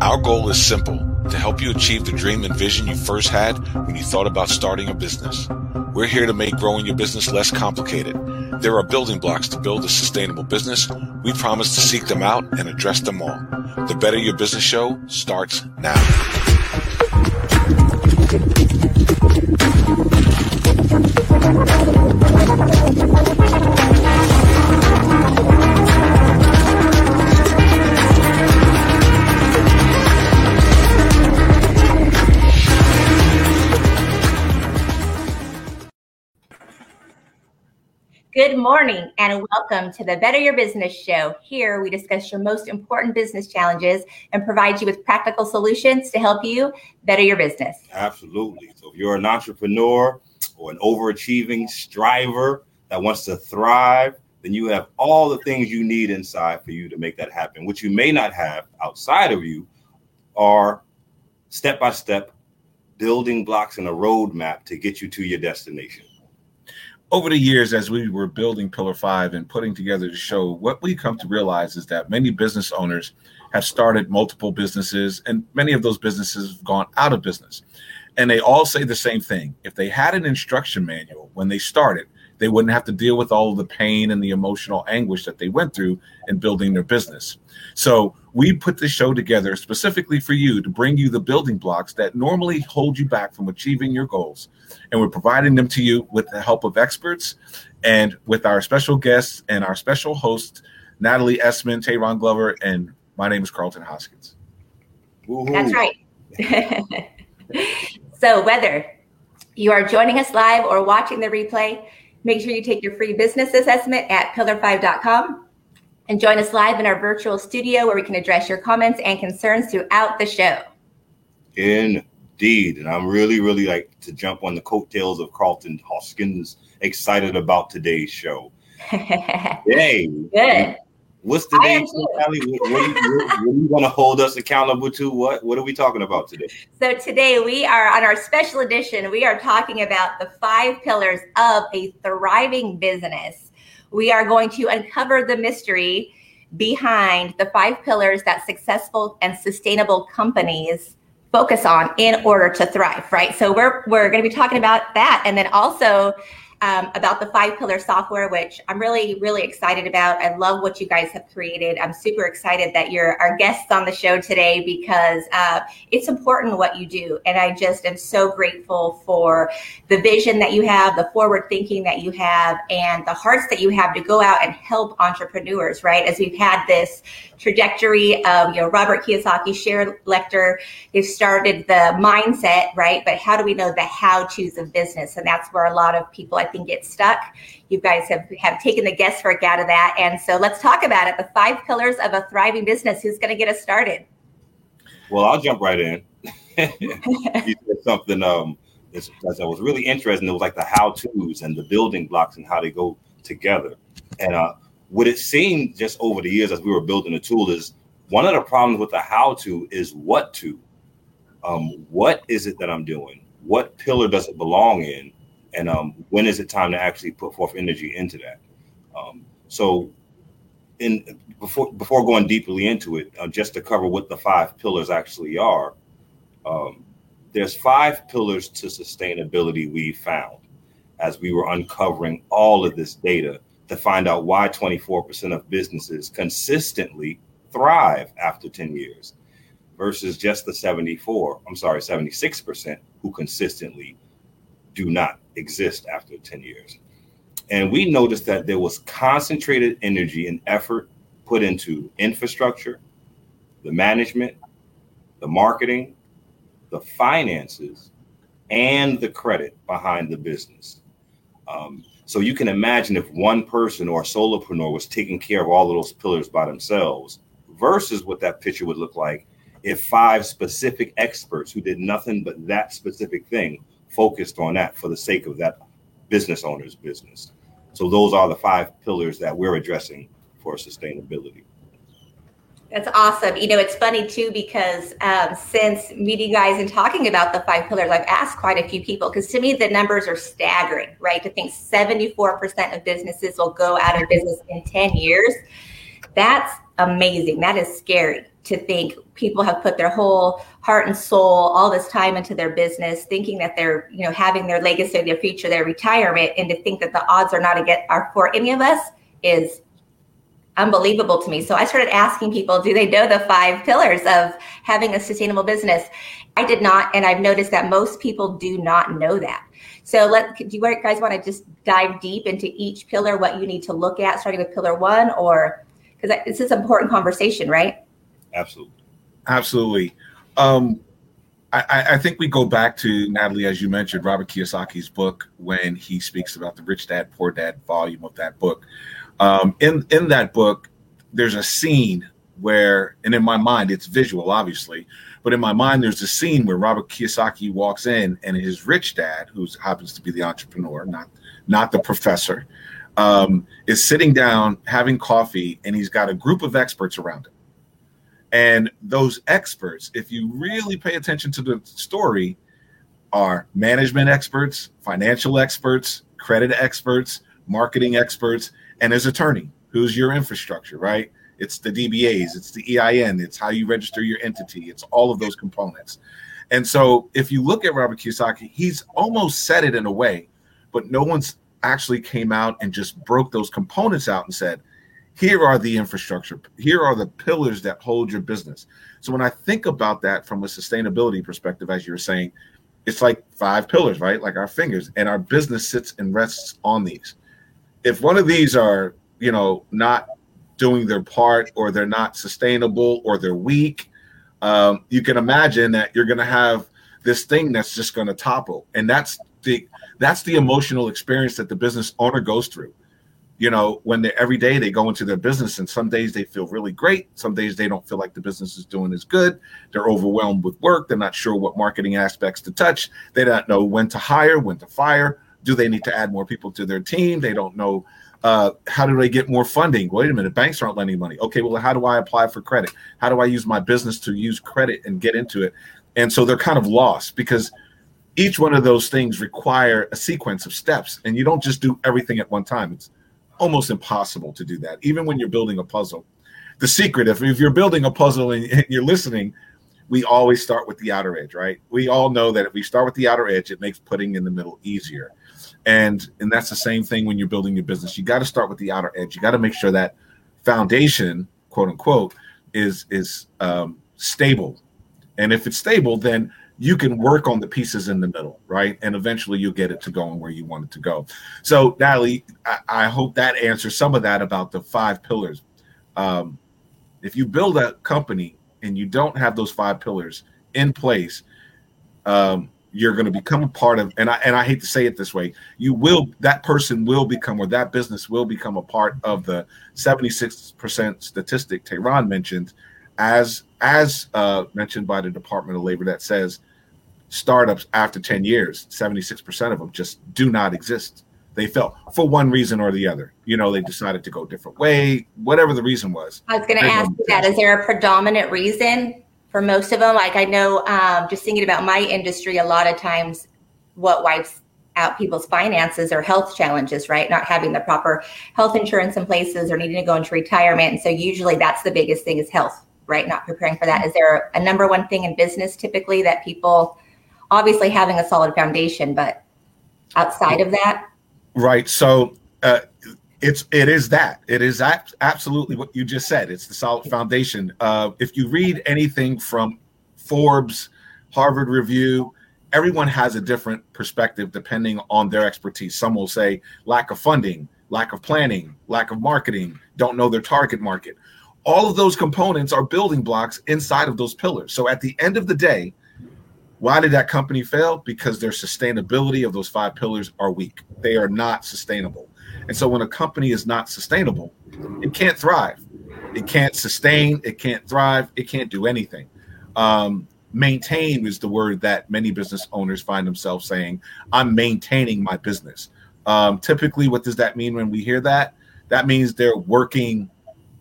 Our goal is simple to help you achieve the dream and vision you first had when you thought about starting a business. We're here to make growing your business less complicated. There are building blocks to build a sustainable business. We promise to seek them out and address them all. The Better Your Business Show starts now. Good morning and welcome to the Better Your Business Show. Here we discuss your most important business challenges and provide you with practical solutions to help you better your business. Absolutely. So if you're an entrepreneur or an overachieving striver that wants to thrive, then you have all the things you need inside for you to make that happen. What you may not have outside of you are step by step building blocks and a roadmap to get you to your destination over the years, as we were building Pillar Five and putting together the show, what we come to realize is that many business owners have started multiple businesses, and many of those businesses have gone out of business. And they all say the same thing. If they had an instruction manual when they started, they wouldn't have to deal with all of the pain and the emotional anguish that they went through in building their business. So we put this show together specifically for you to bring you the building blocks that normally hold you back from achieving your goals. And we're providing them to you with the help of experts and with our special guests and our special hosts, Natalie Essman, Tehrann Glover, and my name is Karlton Hoskins. Woo-hoo. That's right. so whether you are joining us live or watching the replay, Make sure you take your free business assessment at pillar5.com and join us live in our virtual studio where we can address your comments and concerns throughout the show. Indeed. And I'm really, really like to jump on the coattails of Karlton Hoskins, excited about today's show. hey, Good. What's today's Sally? What, what, what, what are you going to hold us accountable to? What What are we talking about today? So today we are on our special edition. We are talking about the five pillars of a thriving business. We are going to uncover the mystery behind the five pillars that successful and sustainable companies focus on in order to thrive. Right. So we're we're going to be talking about that, and then also um, about the five pillar software, which I'm really, really excited about. I love what you guys have created. I'm super excited that you're our guests on the show today because uh, it's important what you do. And I just am so grateful for the vision that you have, the forward thinking that you have, and the hearts that you have to go out and help entrepreneurs, right? As we've had this trajectory of, you know, Robert Kiyosaki, Sharon Lechter, they've started the mindset, right? But how do we know the how to's of business? And that's where a lot of people, I think, get stuck. You guys have, have taken the guesswork out of that. And so let's talk about it. The five pillars of a thriving business. Who's going to get us started? Well, I'll jump right in. you said something um, that was really interesting. It was like the how to's and the building blocks and how they go together. And uh, what it seemed just over the years as we were building the tool is one of the problems with the how to is what to. Um, what is it that I'm doing? What pillar does it belong in? And um, when is it time to actually put forth energy into that? Um, so, in before before going deeply into it, uh, just to cover what the five pillars actually are, um, there's five pillars to sustainability we found as we were uncovering all of this data to find out why 24% of businesses consistently thrive after 10 years versus just the 74, I'm sorry, 76% who consistently do not exist after 10 years. And we noticed that there was concentrated energy and effort put into infrastructure, the management, the marketing, the finances, and the credit behind the business. Um, so you can imagine if one person or a solopreneur was taking care of all of those pillars by themselves versus what that picture would look like if five specific experts who did nothing but that specific thing focused on that for the sake of that business owner's business. So those are the five pillars that we're addressing for sustainability. That's awesome. You know, it's funny too because um, since meeting guys and talking about the five pillars, I've asked quite a few people because to me the numbers are staggering, right? To think 74% of businesses will go out of business in 10 years. That's amazing. That is scary to think people have put their whole heart and soul all this time into their business thinking that they're you know having their legacy their future their retirement and to think that the odds are not against are for any of us is unbelievable to me so i started asking people do they know the five pillars of having a sustainable business i did not and i've noticed that most people do not know that so let do you guys want to just dive deep into each pillar what you need to look at starting with pillar one or because this is an important conversation right Absolutely. Absolutely. Um, I, I, think we go back to Natalie, as you mentioned, Robert Kiyosaki's book when he speaks about the Rich Dad Poor Dad volume of that book. Um, in in that book, there's a scene where, and in my mind, it's visual, obviously, but in my mind, there's a scene where Robert Kiyosaki walks in, and his rich dad, who happens to be the entrepreneur, not not the professor, um, is sitting down having coffee, and he's got a group of experts around him. And those experts, if you really pay attention to the story, are management experts, financial experts, credit experts, marketing experts, and his attorney, who's your infrastructure, right? It's the DBAs, it's the EIN, it's how you register your entity, it's all of those components. And so if you look at Robert Kiyosaki, he's almost said it in a way, but no one's actually came out and just broke those components out and said, here are the infrastructure here are the pillars that hold your business so when i think about that from a sustainability perspective as you were saying it's like five pillars right like our fingers and our business sits and rests on these if one of these are you know not doing their part or they're not sustainable or they're weak um, you can imagine that you're going to have this thing that's just going to topple and that's the that's the emotional experience that the business owner goes through you know, when they every day they go into their business, and some days they feel really great, some days they don't feel like the business is doing as good. They're overwhelmed with work. They're not sure what marketing aspects to touch. They don't know when to hire, when to fire. Do they need to add more people to their team? They don't know uh, how do they get more funding? Wait a minute, banks aren't lending money. Okay, well, how do I apply for credit? How do I use my business to use credit and get into it? And so they're kind of lost because each one of those things require a sequence of steps, and you don't just do everything at one time. It's almost impossible to do that, even when you're building a puzzle. The secret, if, if you're building a puzzle and, and you're listening, we always start with the outer edge, right? We all know that if we start with the outer edge, it makes putting in the middle easier. And and that's the same thing when you're building your business. You got to start with the outer edge. You got to make sure that foundation, quote unquote, is is um, stable. And if it's stable, then you can work on the pieces in the middle, right? And eventually you'll get it to going where you want it to go. So, Natalie, I, I hope that answers some of that about the five pillars. Um, if you build a company and you don't have those five pillars in place, um, you're going to become a part of, and I and I hate to say it this way, you will that person will become or that business will become a part of the 76% statistic Tehrann mentioned, as as uh, mentioned by the Department of Labor that says startups after 10 years 76% of them just do not exist. They fell for one reason or the other. You know they decided to go a different way whatever the reason was. I was going to ask you that. Is there a predominant reason for most of them like i know um, just thinking about my industry a lot of times what wipes out people's finances or health challenges right? Not having the proper health insurance in places or needing to go into retirement. And so usually that's the biggest thing is health right? Not preparing for that. Is there a number one thing in business typically that people obviously having a solid foundation, but outside of that, right? So uh, it's it is that it is absolutely what you just said. It's the solid foundation. Uh, if you read anything from Forbes, Harvard Review, everyone has a different perspective depending on their expertise. Some will say lack of funding, lack of planning, lack of marketing, don't know their target market. All of those components are building blocks inside of those pillars. So at the end of the day, why did that company fail? Because their sustainability of those five pillars are weak. They are not sustainable. And so when a company is not sustainable, it can't thrive. It can't sustain, it can't thrive, it can't do anything. Um, maintain is the word that many business owners find themselves saying, I'm maintaining my business. Um, typically, what does that mean when we hear that? That means they're working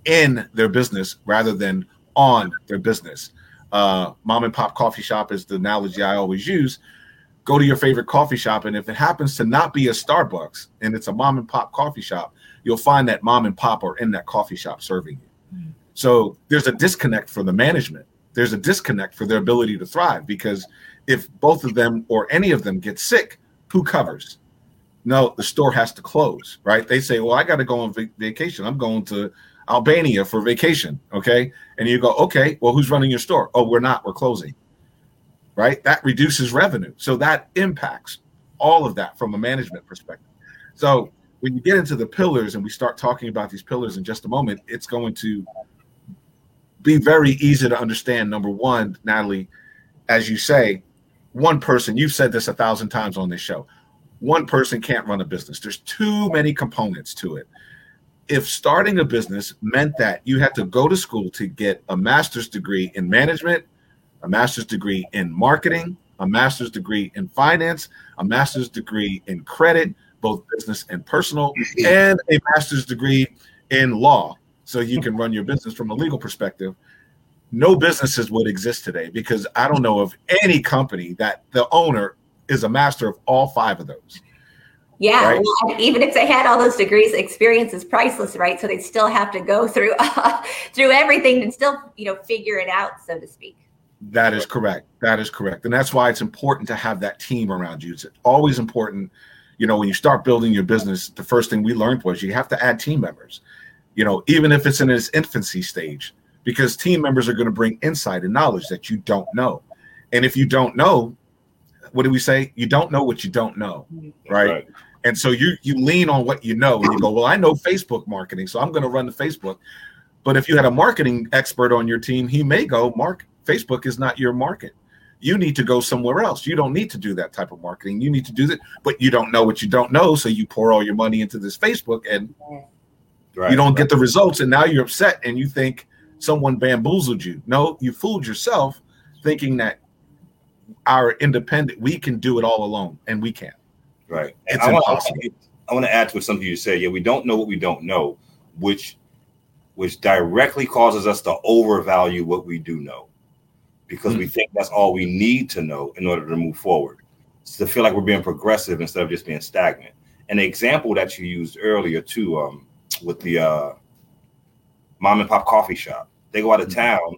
in their business rather than on their business uh, mom and pop coffee shop is the analogy I always use. Go to your favorite coffee shop, and if it happens to not be a Starbucks and it's a mom and pop coffee shop, you'll find that mom and pop are in that coffee shop serving you. Mm. So there's a disconnect for the management. There's a disconnect for their ability to thrive because if both of them or any of them get sick, who covers? No, the store has to close, right? They say, "Well, I got to go on vacation. I'm going to Albania for vacation." Okay, and you go, "Okay, well, who's running your store?" Oh, we're not. We're closing. Right? That reduces revenue, so that impacts all of that from a management perspective. So when you get into the pillars and we start talking about these pillars in just a moment, it's going to be very easy to understand. Number one, Natalie, as you say, one person, you've said this a thousand times on this show, one person can't run a business. There's too many components to it. If starting a business meant that you had to go to school to get a master's degree in management, a master's degree in marketing, a master's degree in finance, a master's degree in credit, both business and personal, and a master's degree in law, so you can run your business from a legal perspective. No businesses would exist today because I don't know of any company that the owner is a master of all five of those. Yeah, right? well, even if they had all those degrees, experience is priceless, right? So they'd still have to go through uh, through everything and still, you know, figure it out, so to speak. That is correct. That is correct, and that's why it's important to have that team around you. It's always important. You know, when you start building your business, the first thing we learned was you have to add team members. You know, even if it's in its infancy stage, because team members are going to bring insight and knowledge that you don't know. And if you don't know, what do we say? You don't know what you don't know, right? right? And so you you lean on what you know, and you go, well, I know Facebook marketing, so I'm going to run the Facebook. But if you had a marketing expert on your team, he may go, Mark, Facebook is not your market. You need to go somewhere else. You don't need to do that type of marketing. You need to do that, but you don't know what you don't know, so you pour all your money into this Facebook, and right, you don't right. get the results, and now you're upset, and you think someone bamboozled you. No, you fooled yourself, thinking that our independent, we can do it all alone, and we can't. Right. It's I impossible. Want, I want to add to what something you said. Yeah, we don't know what we don't know, which which directly causes us to overvalue what we do know, because mm-hmm. we hmm. think that's all we need to know in order to move forward. So to feel like we're being progressive instead of just being stagnant. An example that you used earlier too, um, with the uh, mom and pop coffee shop. They go out of mm-hmm. town.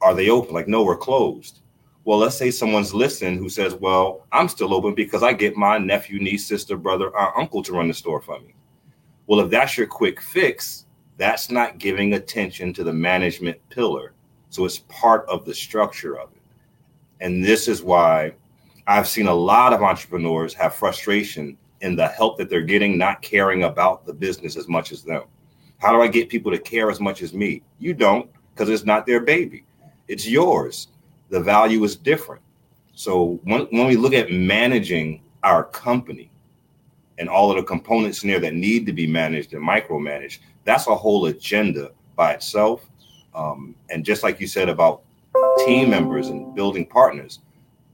Are they open? Like, no, we're closed. Well, let's say someone's listening who says, Well, I'm still open because I get my nephew, niece, sister, brother, or uncle to run the store for me. Well, if that's your quick fix, that's not giving attention to the management pillar. So it's part of the structure of it. And this is why I've seen a lot of entrepreneurs have frustration in the help that they're getting, not caring about the business as much as them. How do I get people to care as much as me? You don't, because it's not their baby. It's yours. The value is different. So when, when we look at managing our company and all of the components in there that need to be managed and micromanaged, that's a whole agenda by itself. Um, and just like you said about team members and building partners,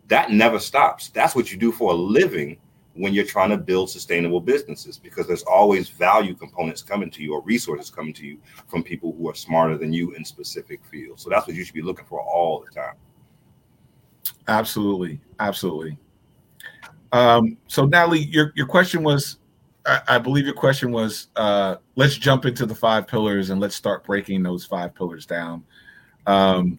that never stops. That's what you do for a living when you're trying to build sustainable businesses because there's always value components coming to you or resources coming to you from people who are smarter than you in specific fields. So that's what you should be looking for all the time. Absolutely, absolutely. Um, so Natalie, your your question was, I, I believe your question was, uh, let's jump into the five pillars and let's start breaking those five pillars down. Um,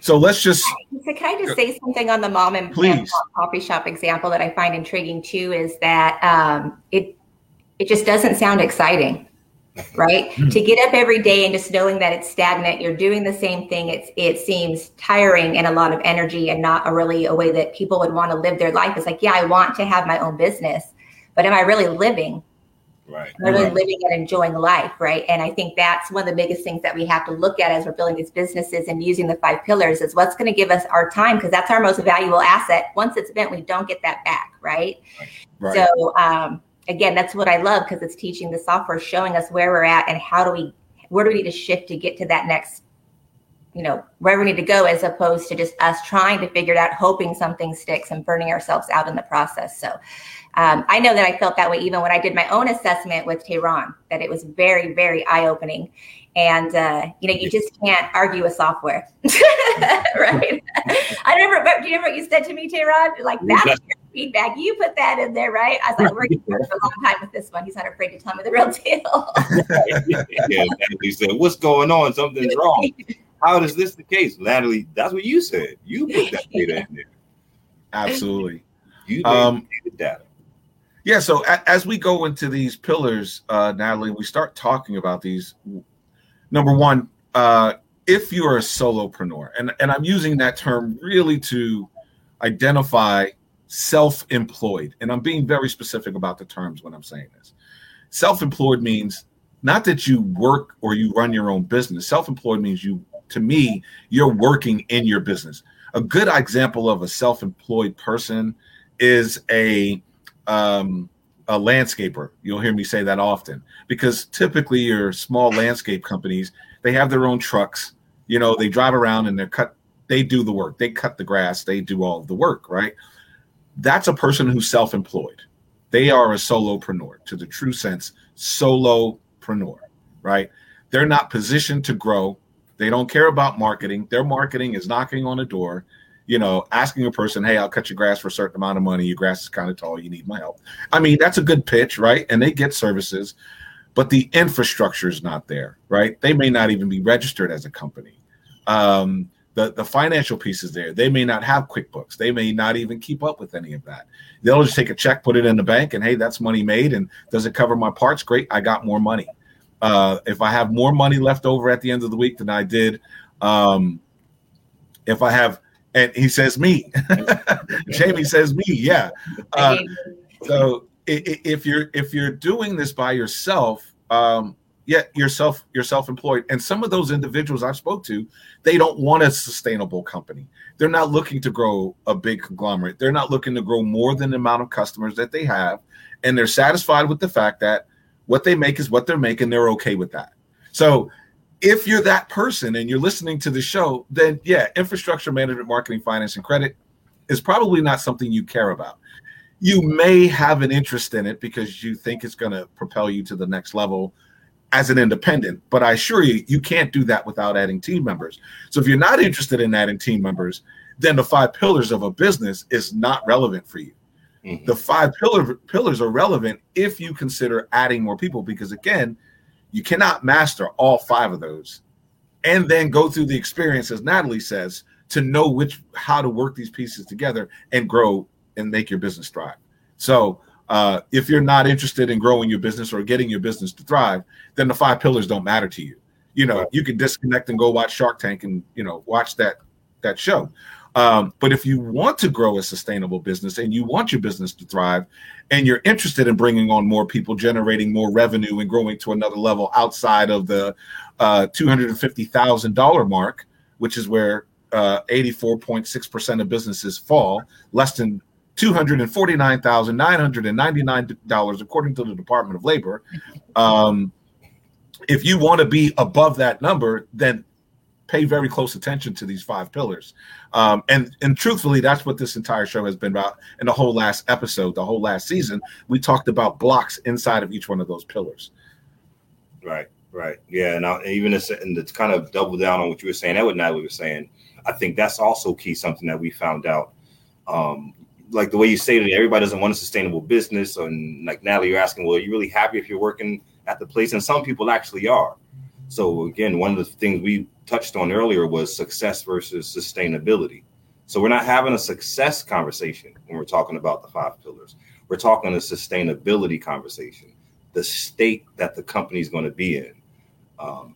so let's just. So can I just say something on the mom and, and coffee shop example that I find intriguing too? Is that um, it it just doesn't sound exciting, right? Hmm. to get up every day and just knowing that it's stagnant, you're doing the same thing. It's it seems tiring and a lot of energy, and not a really a way that people would want to live their life. It's like, yeah, I want to have my own business, but am I really living? right really right. living and enjoying life right and i think that's one of the biggest things that we have to look at as we're building these businesses and using the five pillars is what's going to give us our time because that's our most valuable asset once it's spent we don't get that back right, right. so um, again that's what i love because it's teaching the software showing us where we're at and how do we where do we need to shift to get to that next you know where we need to go as opposed to just us trying to figure it out hoping something sticks and burning ourselves out in the process so um, I know that I felt that way even when I did my own assessment with Tehrann, that it was very, very eye opening. And, uh, you know, you just can't argue with software. right. I remember, do you remember what you said to me, Tehrann? Like that. feedback. You put that in there, right? I was like, working for a long time with this one. He's not afraid to tell me the real deal. yeah, Natalie said, "What's going on? Something's wrong." How is this the case, Natalie? That's what you said. You put that data in there. Absolutely. You Um, the data. Yeah. So a- as we go into these pillars, uh, Natalie, we start talking about these. Number one, uh, if you are a solopreneur, and, and I'm using that term really to identify self employed, and I'm being very specific about the terms when I'm saying this. Self employed means not that you work or you run your own business. Self employed means you, to me, you're working in your business. A good example of a self employed person is a um, a landscaper. You'll hear me say that often because typically your small landscape companies they have their own trucks. You know, they drive around and they're cut. They do the work. They cut the grass. They do all the work. Right. That's a person who's self-employed. They are a solopreneur to the true sense. Solopreneur. Right. They're not positioned to grow. They don't care about marketing. Their marketing is knocking on a door you know, asking a person, "Hey, I'll cut your grass for a certain amount of money. Your grass is kind of tall. You need my help." I mean, that's a good pitch, right? And they get services, but the infrastructure is not there, right? They may not even be registered as a company. Um, the the financial piece is there. They may not have QuickBooks. They may not even keep up with any of that. They'll just take a check, put it in the bank, and hey, that's money made. And does it cover my parts? Great, I got more money. Uh, if I have more money left over at the end of the week than I did, um, if I have and he says me. Jamie says me. Yeah. Uh, so if you're if you're doing this by yourself, um, yeah, you're self you're self-employed. And some of those individuals I spoke to, they don't want a sustainable company. They're not looking to grow a big conglomerate. They're not looking to grow more than the amount of customers that they have, and they're satisfied with the fact that what they make is what they're making. They're okay with that. So if you're that person and you're listening to the show, then yeah, infrastructure management, marketing, finance, and credit is probably not something you care about. You may have an interest in it because you think it's going to propel you to the next level as an independent, but I assure you, you can't do that without adding team members. So if you're not interested in adding team members, then the five pillars of a business is not relevant for you. Mm-hmm. The five pillar pillars are relevant if you consider adding more people because again, you cannot master all five of those and then go through the experience, as Natalie says, to know which how to work these pieces together and grow and make your business thrive. So uh, if you're not interested in growing your business or getting your business to thrive, then the five pillars don't matter to you. You know, you can disconnect and go watch Shark Tank and you know watch that that show. Um, but if you want to grow a sustainable business and you want your business to thrive, and you're interested in bringing on more people, generating more revenue, and growing to another level outside of the uh, $250,000 mark, which is where uh, 84.6% of businesses fall, less than $249,999, according to the Department of Labor. Um, if you want to be above that number, then pay very close attention to these five pillars. Um, and and truthfully, that's what this entire show has been about. And the whole last episode, the whole last season, we talked about blocks inside of each one of those pillars. Right, right, yeah. And I, even it's, and it's kind of double down on what you were saying. That what Natalie was saying. I think that's also key. Something that we found out. Um, like the way you stated, it, everybody doesn't want a sustainable business. And like Natalie, you're asking, well, are you really happy if you're working at the place? And some people actually are. So again, one of the things we touched on earlier was success versus sustainability. So we're not having a success conversation when we're talking about the five pillars. We're talking a sustainability conversation, the state that the company is going to be in. Um,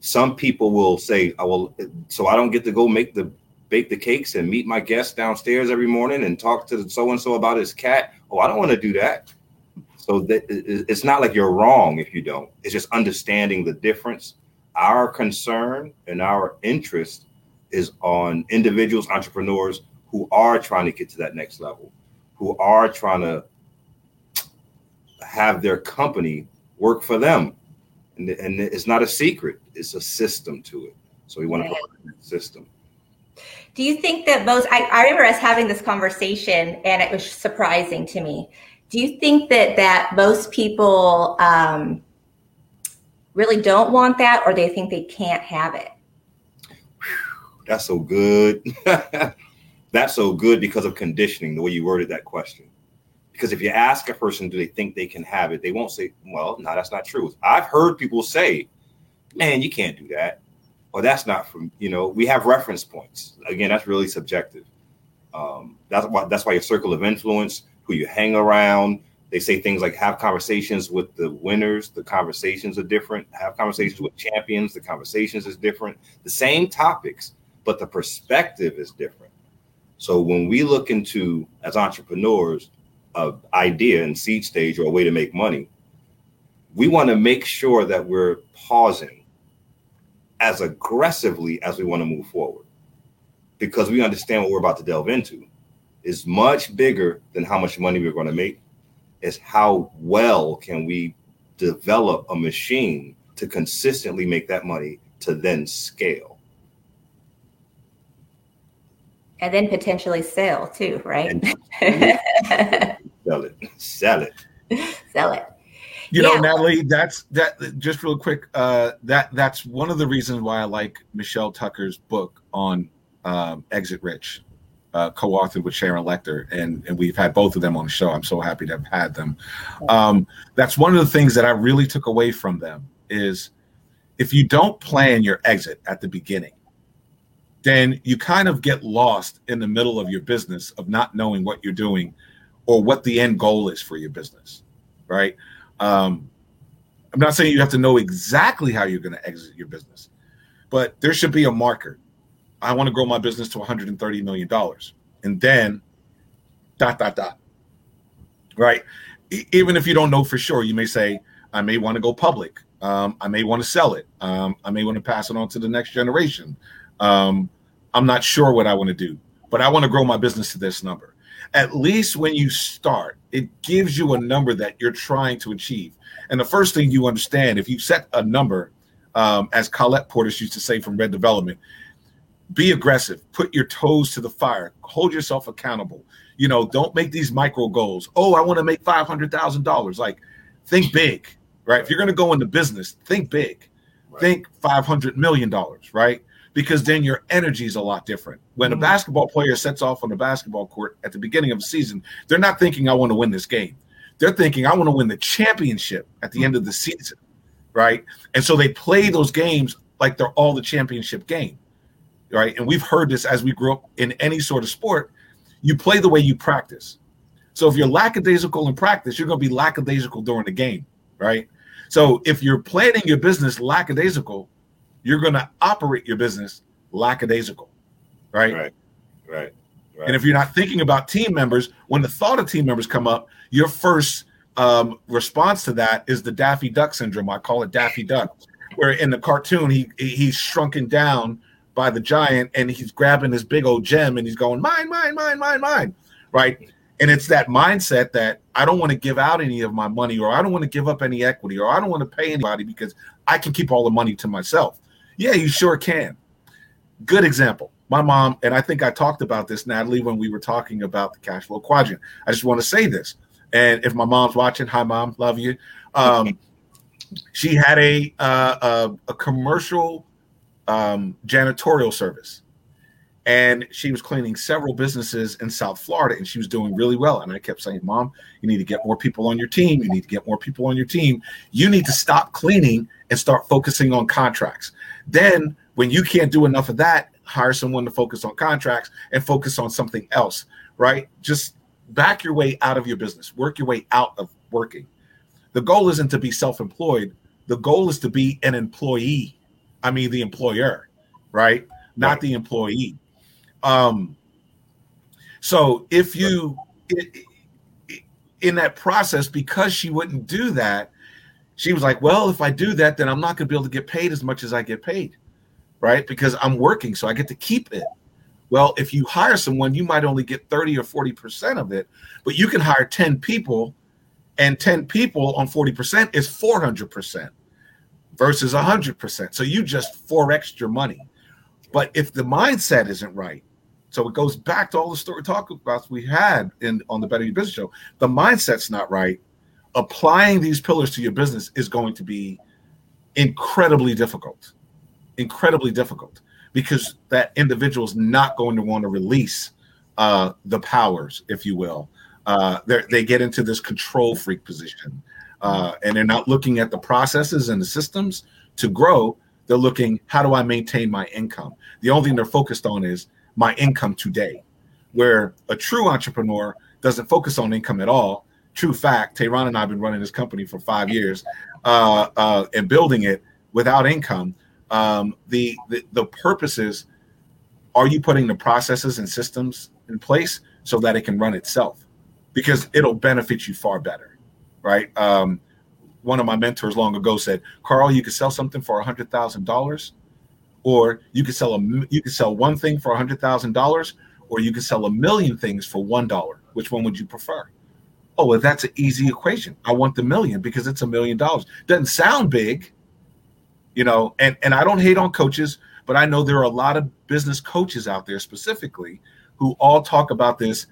some people will say, "I will," so I don't get to go make the bake the cakes and meet my guests downstairs every morning and talk to so and so about his cat. Oh, I don't want to do that. So that it's not like you're wrong if you don't. It's just understanding the difference our concern and our interest is on individuals, entrepreneurs who are trying to get to that next level, who are trying to have their company work for them. And, and it's not a secret, it's a system to it. So we want to that system. Do you think that most, I, I remember us having this conversation and it was surprising to me. Do you think that that most people um, really don't want that or they think they can't have it? That's so good. That's so good because of conditioning, the way you worded that question. Because if you ask a person, do they think they can have it? They won't say, well, no, that's not true. I've heard people say, man, you can't do that. Or that's not from, you know, we have reference points. Again, that's really subjective. Um, that's why that's why your circle of influence, who you hang around, they say things like have conversations with the winners, the conversations are different. Have conversations with champions, the conversations is different. The same topics, but the perspective is different. So when we look into as entrepreneurs, a idea and seed stage or a way to make money, we want to make sure that we're pausing as aggressively as we want to move forward because we understand what we're about to delve into is much bigger than how much money we're going to make is how well can we develop a machine to consistently make that money to then scale? And then potentially sell too right? Sell it. Sell it. Sell it. You yeah. know natalie that's that just real quick uh that that's one of the reasons why i like michelle tucker's book on um, exit rich uh, co-authored with Sharon Lechter, and, and we've had both of them on the show. I'm so happy to have had them. Um, that's one of the things that I really took away from them is if you don't plan your exit at the beginning, then you kind of get lost in the middle of your business of not knowing what you're doing or what the end goal is for your business, right? Um, I'm not saying you have to know exactly how you're going to exit your business, but there should be a marker I want to grow my business to 130 million dollars, and then dot dot dot. Right. even if you don't know for sure, you may say, I may want to go public. Um, I may want to sell it. Um, I may want to pass it on to the next generation. Um, I'm not sure what I want to do, but I want to grow my business to this number. At least when you start, it gives you a number that you're trying to achieve. And the first thing you understand, if you set a number, um, as Colette Portis used to say from Red Development, be aggressive. Put your toes to the fire. Hold yourself accountable. You know don't make these micro goals. Oh i want to make $500000 like think big right? If you're going to go into business think big. Right. think $500 million right? Because then your energy is a lot different. When mm-hmm. a basketball player sets off on the basketball court at the beginning of the season they're not thinking i want to win this game. They're thinking i want to win the championship at the mm-hmm. end of the season right? And so they play those games like they're all the championship game right? And we've heard this as we grew up in any sort of sport. You play the way you practice. So if you're lackadaisical in practice, you're going to be lackadaisical during the game, right? So if you're planning your business lackadaisical, you're going to operate your business lackadaisical, right? Right, right, right. And if you're not thinking about team members, when the thought of team members come up, your first um, response to that is the Daffy Duck syndrome. I call it Daffy Duck, where in the cartoon he he's shrunken down by the giant and he's grabbing this big old gem and he's going mine mine mine mine mine right? And it's that mindset that i don't want to give out any of my money or i don't want to give up any equity or i don't want to pay anybody because i can keep all the money to myself. Yeah you sure can. Good example. My mom and i think i talked about this natalie when we were talking about the cash flow quadrant. I just want to say this and if my mom's watching hi mom love you. Um, she had a, uh, a, a commercial um, janitorial service. And she was cleaning several businesses in South Florida and she was doing really well. And I kept saying, Mom, you need to get more people on your team. You need to get more people on your team. You need to stop cleaning and start focusing on contracts. Then, when you can't do enough of that, hire someone to focus on contracts and focus on something else, right? Just back your way out of your business, work your way out of working. The goal isn't to be self employed, the goal is to be an employee I mean the employer, right? Not right. the employee. Um, so if you in that process, because she wouldn't do that, she was like, "Well, if I do that, then I'm not going to be able to get paid as much as I get paid, right? Because I'm working, so I get to keep it." Well, if you hire someone, you might only get 30 or 40% of it, but you can hire 10 people, and 10 people on 40% is 400% versus 100%. So you just 4x your money. But if the mindset isn't right, so it goes back to all the story talk about we had in on the Better Your Business show. The mindset's not right. Applying these pillars to your business is going to be incredibly difficult. Incredibly difficult because that individual is not going to want to release uh, the powers, if you will. Uh, they get into this control freak position, uh, and they're not looking at the processes and the systems to grow. They're looking, how do I maintain my income? The only thing they're focused on is my income today. Where a true entrepreneur doesn't focus on income at all. True fact, Tehrann and I have been running this company for five years uh, uh, and building it without income. Um, the, the the purpose is, are you putting the processes and systems in place so that it can run itself? Because it'll benefit you far better, right? Um, one of my mentors long ago said, "Carl, you could sell something for a hundred thousand dollars, or you could sell a you could sell one thing for a hundred thousand dollars, or you could sell a million things for one dollar. Which one would you prefer?" Oh, well, that's an easy equation. I want the million because it's a million dollars. Doesn't sound big, you know. And and I don't hate on coaches, but I know there are a lot of business coaches out there specifically who all talk about this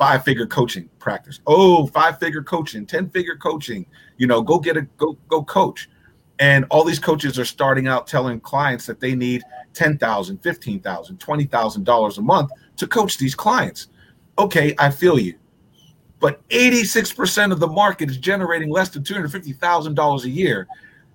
five figure coaching practice. Oh, five figure coaching, 10 figure coaching, you know, go get a go go coach. And all these coaches are starting out telling clients that they need $10,000, $15,000, $20,000 a month to coach these clients. Okay, I feel you. But 86% of the market is generating less than $250,000 a year.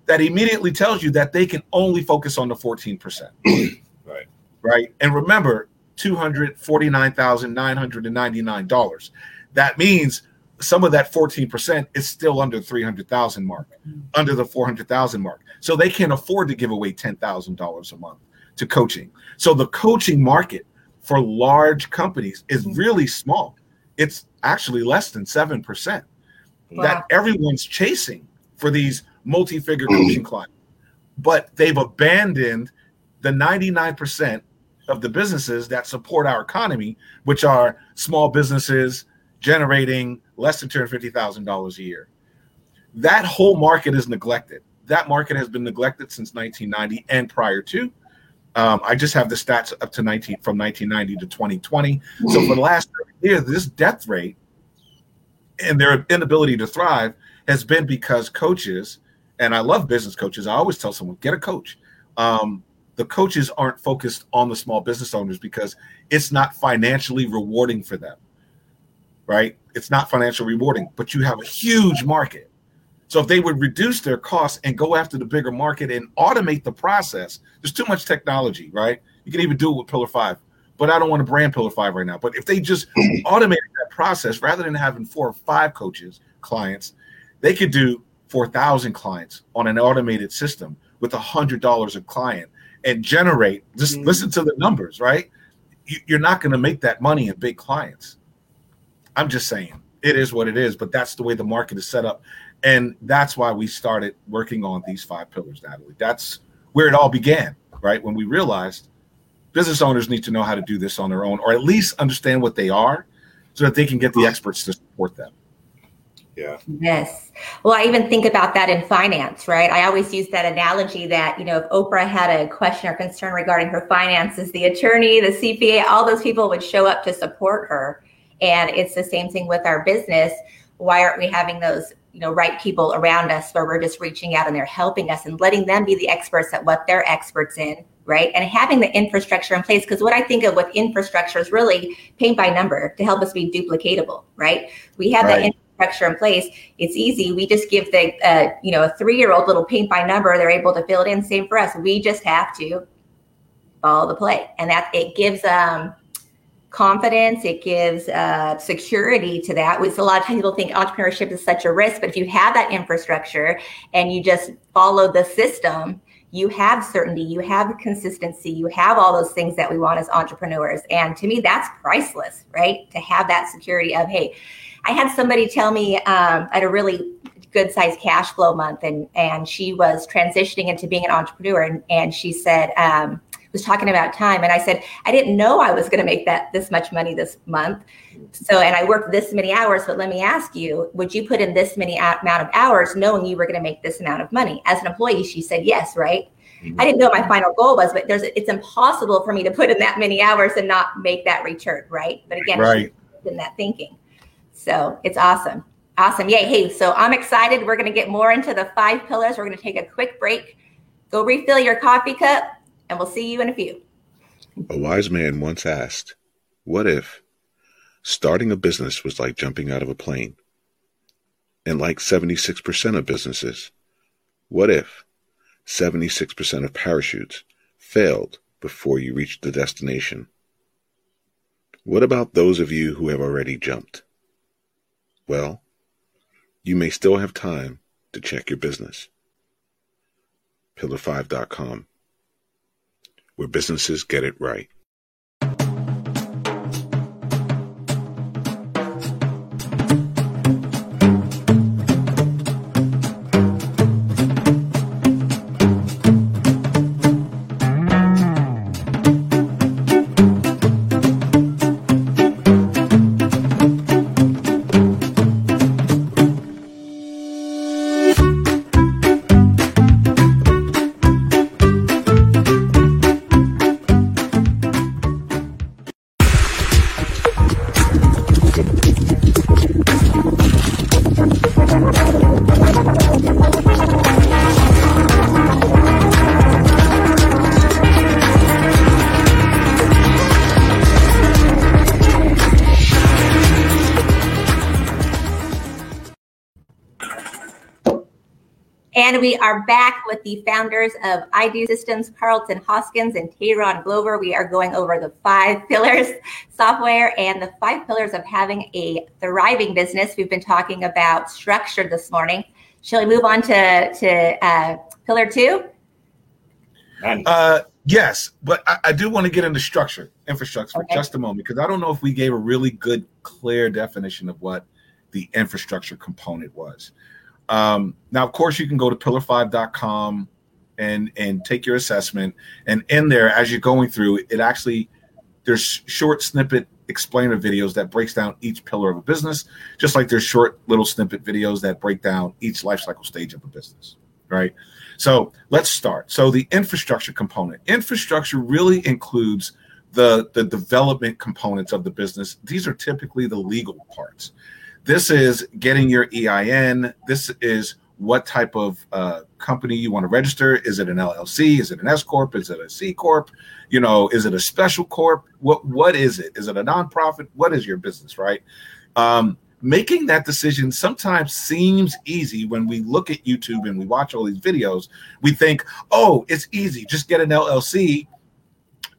That immediately tells you that they can only focus on the 14%. right. Right. And remember, $249,999. That means some of that 14% is still under 300,000 mark, under the 400,000 mark. So they can't afford to give away $10,000 a month to coaching. So the coaching market for large companies is mm-hmm. really small. It's actually less than 7% wow. that everyone's chasing for these multi-figure coaching clients. But they've abandoned the 99% of the businesses that support our economy, which are small businesses generating less than $250,000 a year. That whole market is neglected. That market has been neglected since 1990 and prior to. Um, I just have the stats up to 19 from 1990 to 2020. So for the last year, this death rate and their inability to thrive has been because coaches, and I love business coaches. I always tell someone, get a coach. Um, the coaches aren't focused on the small business owners because it's not financially rewarding for them right? It's not financially rewarding but you have a huge market. So if they would reduce their costs and go after the bigger market and automate the process there's too much technology right? You can even do it with pillar five but i don't want to brand pillar five right now. But if they just automated that process rather than having four or five coaches clients they could do 4000 clients on an automated system with a hundred dollars a client and generate. Just mm-hmm. listen to the numbers, right? You're not going to make that money in big clients. I'm just saying it is what it is, but that's the way the market is set up. And that's why we started working on these five pillars, Natalie. That's where it all began, right? When we realized business owners need to know how to do this on their own, or at least understand what they are so that they can get the experts to support them. Yeah. Yes. Well, I even think about that in finance, right? I always use that analogy that, you know, if Oprah had a question or concern regarding her finances, the attorney, the CPA, all those people would show up to support her. And it's the same thing with our business. Why aren't we having those, you know, right people around us where we're just reaching out and they're helping us and letting them be the experts at what they're experts in, right? And having the infrastructure in place. Because what I think of with infrastructure is really paint by number to help us be duplicatable, right? We have right. that infrastructure in place, it's easy. We just give the, uh, you know, a three year old little paint by number. They're able to fill it in. Same for us. We just have to follow the play, and that it gives um, confidence. It gives uh, security to that. Which a lot of times people think entrepreneurship is such a risk, but if you have that infrastructure and you just follow the system, you have certainty, you have consistency, you have all those things that we want as entrepreneurs. And to me, that's priceless, right? To have that security of, hey, I had somebody tell me um, at a really good sized cash flow month and and she was transitioning into being an entrepreneur and, and she said um, was talking about time and i said i didn't know i was going to make that this much money this month so and i worked this many hours but let me ask you would you put in this many amount of hours knowing you were going to make this amount of money as an employee she said yes right mm-hmm. i didn't know what my final goal was but there's it's impossible for me to put in that many hours and not make that return right but again right. in that thinking so it's awesome. Awesome. Yay. Hey, so I'm excited. We're going to get more into the five pillars. We're going to take a quick break, go refill your coffee cup, and we'll see you in a few. A wise man once asked, What if Starting a business was like jumping out of a plane. And like 76% of businesses, what if 76% of parachutes failed before you reached the destination? What about those of you who have already jumped? Well, you may still have time to check your business. Pillar5.com, where businesses get it right. And we are back with the founders of iDo Systems, Karlton Hoskins and Tehrann Glover. We are going over the five pillars software and the five pillars of having a thriving business. We've been talking about structure this morning. Shall we move on to, to uh, pillar two? Uh, yes, but I, I, do want to get into structure, infrastructure okay. for just a moment, because I don't know if we gave a really good, clear definition of what the infrastructure component was. Um, now, of course, you can go to pillar5.com and and take your assessment. And in there, as you're going through, it actually there's short snippet explainer videos that breaks down each pillar of a business, just like there's short little snippet videos that break down each life cycle stage of a business. Right. So let's start. So the infrastructure component. Infrastructure really includes the the development components of the business. These are typically the legal parts. This is getting your EIN. This is what type of uh, company you want to register. Is it an LLC? Is it an S corp? Is it a C corp? You know, is it a special corp? What what is it? Is it a nonprofit? What is your business? Right. Um, making that decision sometimes seems easy when we look at YouTube and we watch all these videos. We think, oh, it's easy. Just get an LLC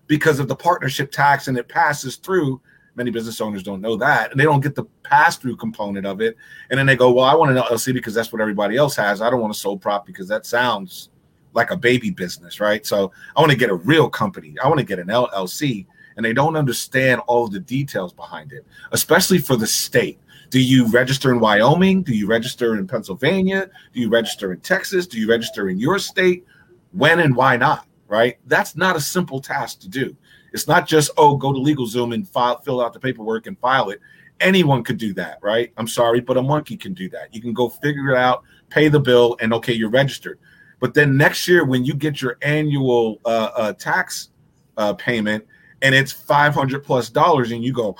because of the partnership tax and it passes through Many business owners don't know that, and they don't get the pass through component of it. And then they go, "Well, I want an LLC because that's what everybody else has. I don't want a sole prop because that sounds like a baby business, right? So I want to get a real company. I want to get an LLC." And they don't understand all the details behind it, especially for the state. Do you register in Wyoming? Do you register in Pennsylvania? Do you register in Texas? Do you register in your state? When and why not? Right? That's not a simple task to do. It's not just oh, go to LegalZoom and file, fill out the paperwork and file it. Anyone could do that, right? I'm sorry, but a monkey can do that. You can go figure it out, pay the bill, and okay, you're registered. But then next year, when you get your annual uh, uh, tax uh, payment and it's 500 plus dollars, and you go,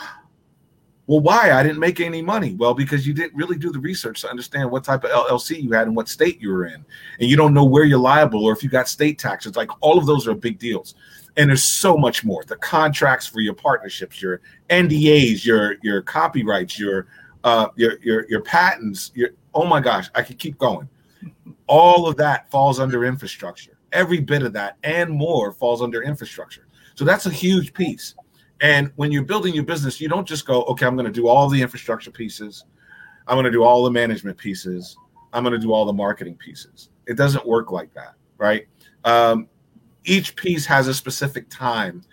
well, why? I didn't make any money. Well, because you didn't really do the research to understand what type of LLC you had and what state you were in. And you don't know where you're liable or if you got state taxes. Like all of those are big deals and there's so much more. The contracts for your partnerships your ndas your your copyrights your uh your your, your patents your oh my gosh i could keep going. All of that falls under infrastructure. Every bit of that and more falls under infrastructure. So that's a huge piece. And when you're building your business you don't just go okay i'm going to do all the infrastructure pieces. I'm going to do all the management pieces. I'm going to do all the marketing pieces. It doesn't work like that right? Um, each piece has a specific time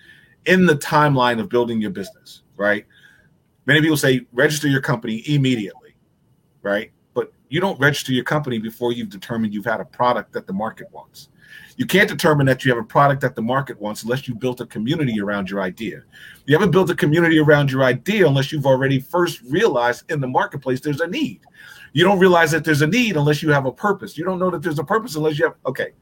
in the timeline of building your business, right? Many people say register your company immediately, right? But you don't register your company before you've determined you've had a product that the market wants. You can't determine that you have a product that the market wants unless you built a community around your idea. You haven't built a community around your idea unless you've already first realized in the marketplace there's a need. You don't realize that there's a need unless you have a purpose. You don't know that there's a purpose unless you have, okay,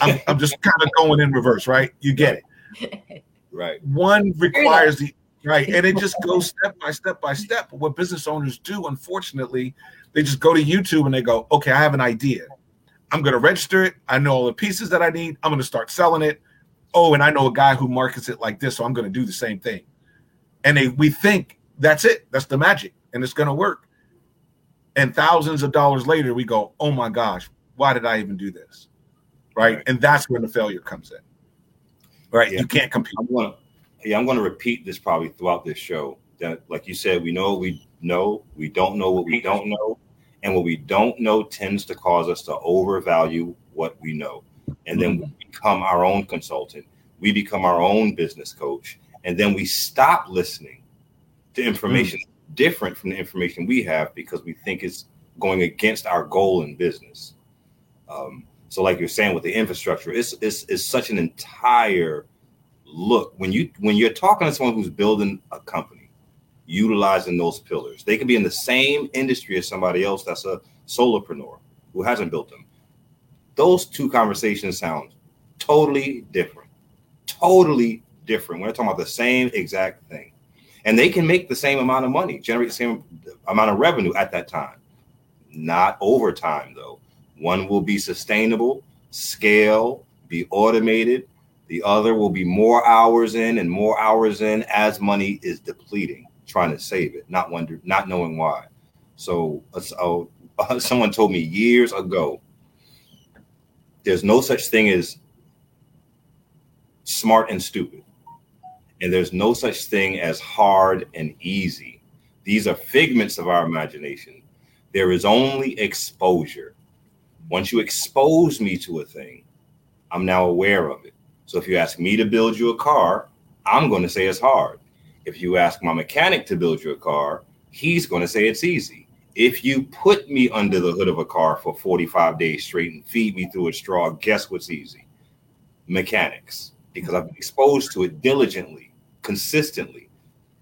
I'm, I'm just kind of going in reverse, right? You get it. Right. One requires the right, and it just goes step by step by step. But what business owners do, unfortunately, they just go to YouTube and they go, okay, I have an idea. I'm going to register it. I know all the pieces that I need. I'm going to start selling it. Oh, and I know a guy who markets it like this, so I'm going to do the same thing. And they we think that's it. That's the magic, and it's going to work. And thousands of dollars later, we go, oh my gosh, why did I even do this? Right, and that's when the failure comes in. Right, yeah. you can't compete. I'm gonna, yeah, I'm going to repeat this probably throughout this show. That, like you said, we know we know, we don't know what we don't know, and what we don't know tends to cause us to overvalue what we know, and then we become our own consultant. We become our own business coach, and then we stop listening to information mm. different from the information we have because we think it's going against our goal in business. Um, so, like you're saying with the infrastructure, it's, it's it's such an entire look when you when you're talking to someone who's building a company, utilizing those pillars. They could be in the same industry as somebody else that's a solopreneur who hasn't built them. Those two conversations sound totally different. Totally different. We're talking about the same exact thing and they can make the same amount of money, generate the same amount of revenue at that time. Not over time, though. One will be sustainable, scale, be automated. The other will be more hours in and more hours in as money is depleting, trying to save it, not wonder, not knowing why. So, so uh, someone told me years ago, there's no such thing as smart and stupid and there's no such thing as hard and easy. These are figments of our imagination. There is only exposure. Once you expose me to a thing, I'm now aware of it. So if you ask me to build you a car, I'm going to say it's hard. If you ask my mechanic to build you a car, he's going to say it's easy. If you put me under the hood of a car for 45 days straight and feed me through a straw, guess what's easy? Mechanics, because I've been exposed to it diligently consistently.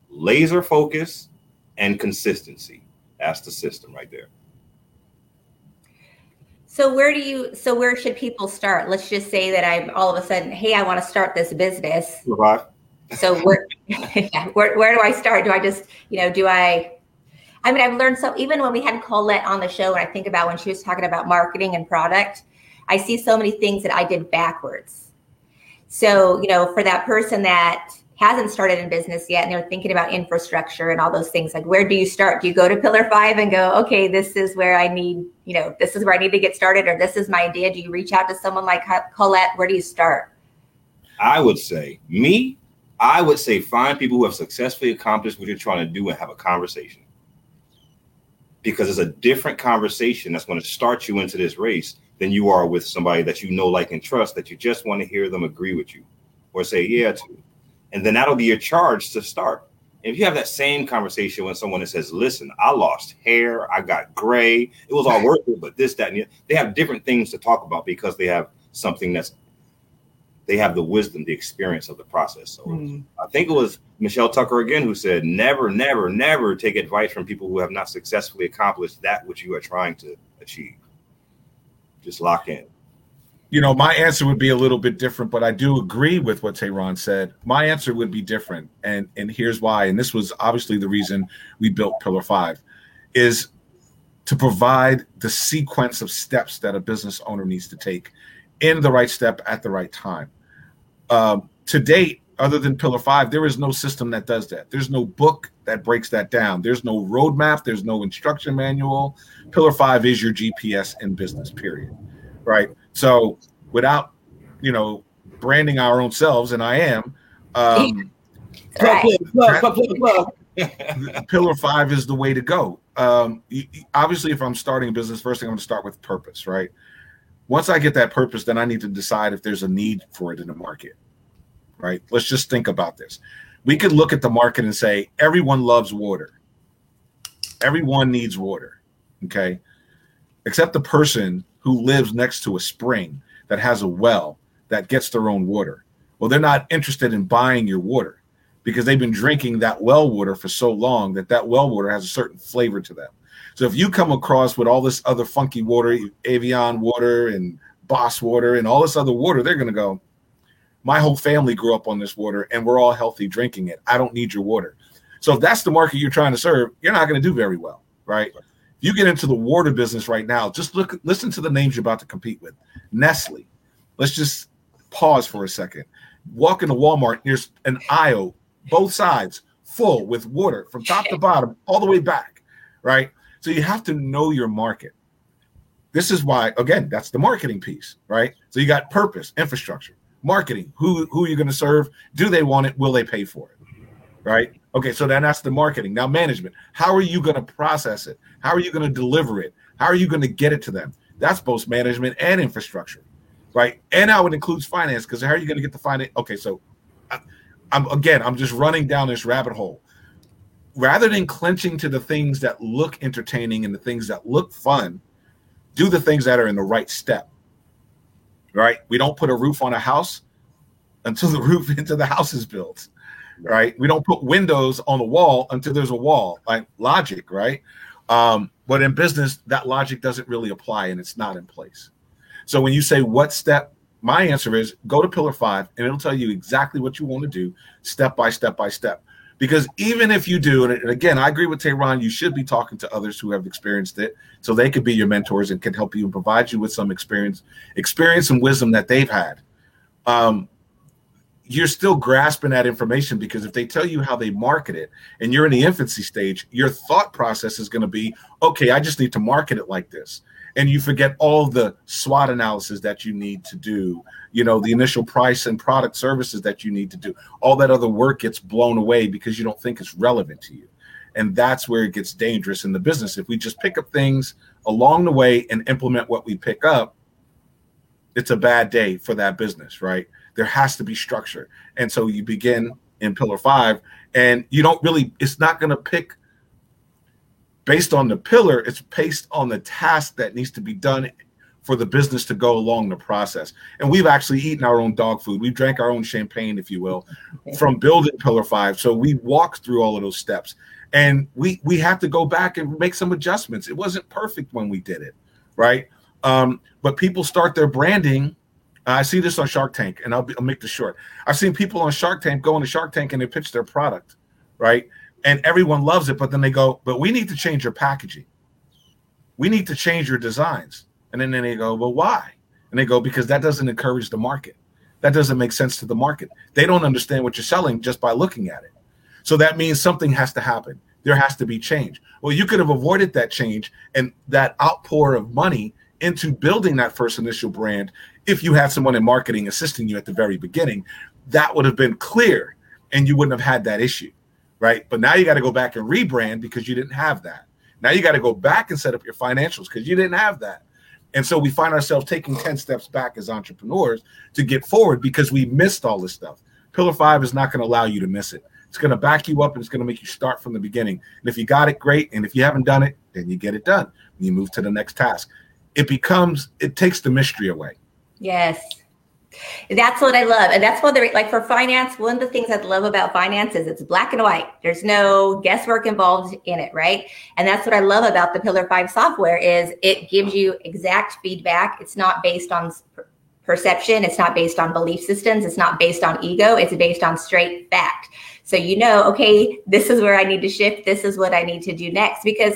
Laser focus and consistency. That's the system right there. So where do you so where should people start? Let's just say that I'm all of a sudden, hey, I want to start this business. Right. So where, where where do I start? Do I just, you know, do I I mean, I've learned so even when we had Colette on the show, and I think about when she was talking about marketing and product, I see so many things that I did backwards. So, you know, for that person that hasn't started in business yet and they're thinking about infrastructure and all those things like where do you start? Do you go to pillar five and go okay this is where i need you know this is where i need to get started or this is my idea. Do you reach out to someone like colette? Where do you start? I would say me i would say find people who have successfully accomplished what you're trying to do and have a conversation. Because it's a different conversation that's going to start you into this race than you are with somebody that you know like and trust that you just want to hear them agree with you or say yeah to and then that'll be your charge to start. If you have that same conversation when someone that says, "Listen, I lost hair, I got gray, it was all worth it, but this, that, and the, they have different things to talk about because they have something that's they have the wisdom, the experience of the process. So mm. I think it was Michelle Tucker again who said, "Never, never, never take advice from people who have not successfully accomplished that which you are trying to achieve. Just lock in." You know, my answer would be a little bit different, but I do agree with what Tehrann said. My answer would be different, and and here's why. And this was obviously the reason we built Pillar Five, is to provide the sequence of steps that a business owner needs to take in the right step at the right time. Um, to date, other than Pillar Five, there is no system that does that. There's no book that breaks that down. There's no roadmap. There's no instruction manual. Pillar Five is your GPS in business. Period. Right so without, you know, branding our own selves, and I am, um, pillar five is the way to go. Um, obviously, if I'm starting a business, first thing I'm going to start with purpose, right? Once I get that purpose, then I need to decide if there's a need for it in the market, right? Let's just think about this. We could look at the market and say everyone loves water. Everyone needs water, okay? Except the person who lives next to a spring that has a well that gets their own water. Well, they're not interested in buying your water because they've been drinking that well water for so long that that well water has a certain flavor to them. So if you come across with all this other funky water, Evian water and Voss water and all this other water, they're going to go, my whole family grew up on this water and we're all healthy drinking it. I don't need your water. So if that's the market you're trying to serve, you're not going to do very well, right? You get into the water business right now, just look, listen to the names you're about to compete with. Nestle. Let's just pause for a second. Walk into Walmart. There's an aisle, both sides, full with water from top to bottom, all the way back, right? So you have to know your market. This is why, again, that's the marketing piece, right? So you got purpose, infrastructure, marketing. Who who are you going to serve? Do they want it? Will they pay for it? Right? Okay, so then that's the marketing. Now management. How are you going to process it? How are you going to deliver it? How are you going to get it to them? That's both management and infrastructure, right? And how it includes finance because how are you going to get the finance? Okay, so I, I'm again, I'm just running down this rabbit hole. Rather than clenching to the things that look entertaining and the things that look fun, do the things that are in the right step. Right? We don't put a roof on a house until the roof into the house is built. Right? We don't put windows on the wall until there's a wall. Like logic, right? Um, but in business, that logic doesn't really apply and it's not in place. So when you say what step, my answer is go to pillar five and it'll tell you exactly what you want to do step by step by step. Because even if you do, and again, I agree with Tehrann, you should be talking to others who have experienced it so they could be your mentors and can help you and provide you with some experience, experience and wisdom that they've had. Um, you're still grasping that information because if they tell you how they market it and you're in the infancy stage, your thought process is going to be, okay, I just need to market it like this. And you forget all the SWOT analysis that you need to do, you know, the initial price and product services that you need to do. All that other work gets blown away because you don't think it's relevant to you. And that's where it gets dangerous in the business. If we just pick up things along the way and implement what we pick up, it's a bad day for that business, right? There has to be structure. And so you begin in pillar five, and you don't really, it's not going to pick based on the pillar, it's based on the task that needs to be done for the business to go along the process. And we've actually eaten our own dog food. We've drank our own champagne, if you will, from building Pillar Five. So we walked through all of those steps, and we we have to go back and make some adjustments. It wasn't perfect when we did it, right? Um, but people start their branding I see this on Shark Tank, and I'll, be, I'll make this short. I've seen people on Shark Tank go into Shark Tank and they pitch their product, right? And everyone loves it, but then they go, "But we need to change your packaging. We need to change your designs." And then, then they go, "Well, why?" And they go, "Because that doesn't encourage the market. That doesn't make sense to the market. They don't understand what you're selling just by looking at it. So that means something has to happen. There has to be change. Well, you could have avoided that change and that outpour of money into building that first initial brand if you had someone in marketing assisting you at the very beginning that would have been clear and you wouldn't have had that issue right? But now you got to go back and rebrand because you didn't have that. Now you got to go back and set up your financials because you didn't have that. And so we find ourselves taking 10 steps back as entrepreneurs to get forward because we missed all this stuff. Pillar five is not going to allow you to miss it. It's going to back you up and it's going to make you start from the beginning. And if you got it great. And if you haven't done it then you get it done. You move to the next task it becomes it takes the mystery away. Yes. That's what I love. And that's what they're like for finance. One of the things I love about finance is it's black and white. There's no guesswork involved in it, right? And that's what I love about the Pillar 5 software is it gives you exact feedback. It's not based on perception, it's not based on belief systems, it's not based on ego, it's based on straight fact. So you know, okay, this is where I need to shift, this is what I need to do next because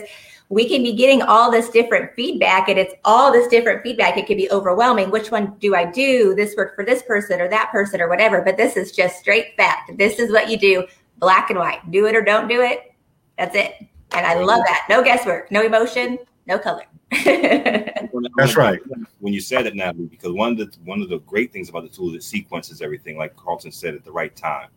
we can be getting all this different feedback and it's all this different feedback. It can be overwhelming. Which one do I do? This work for this person or that person or whatever. But this is just straight fact. This is what you do, black and white. Do it or don't do it. That's it. And I love that. No guesswork, no emotion, no color. That's right. When you said it, Natalie, because one of the one of the great things about the tool is it sequences everything, like Karlton said, at the right time.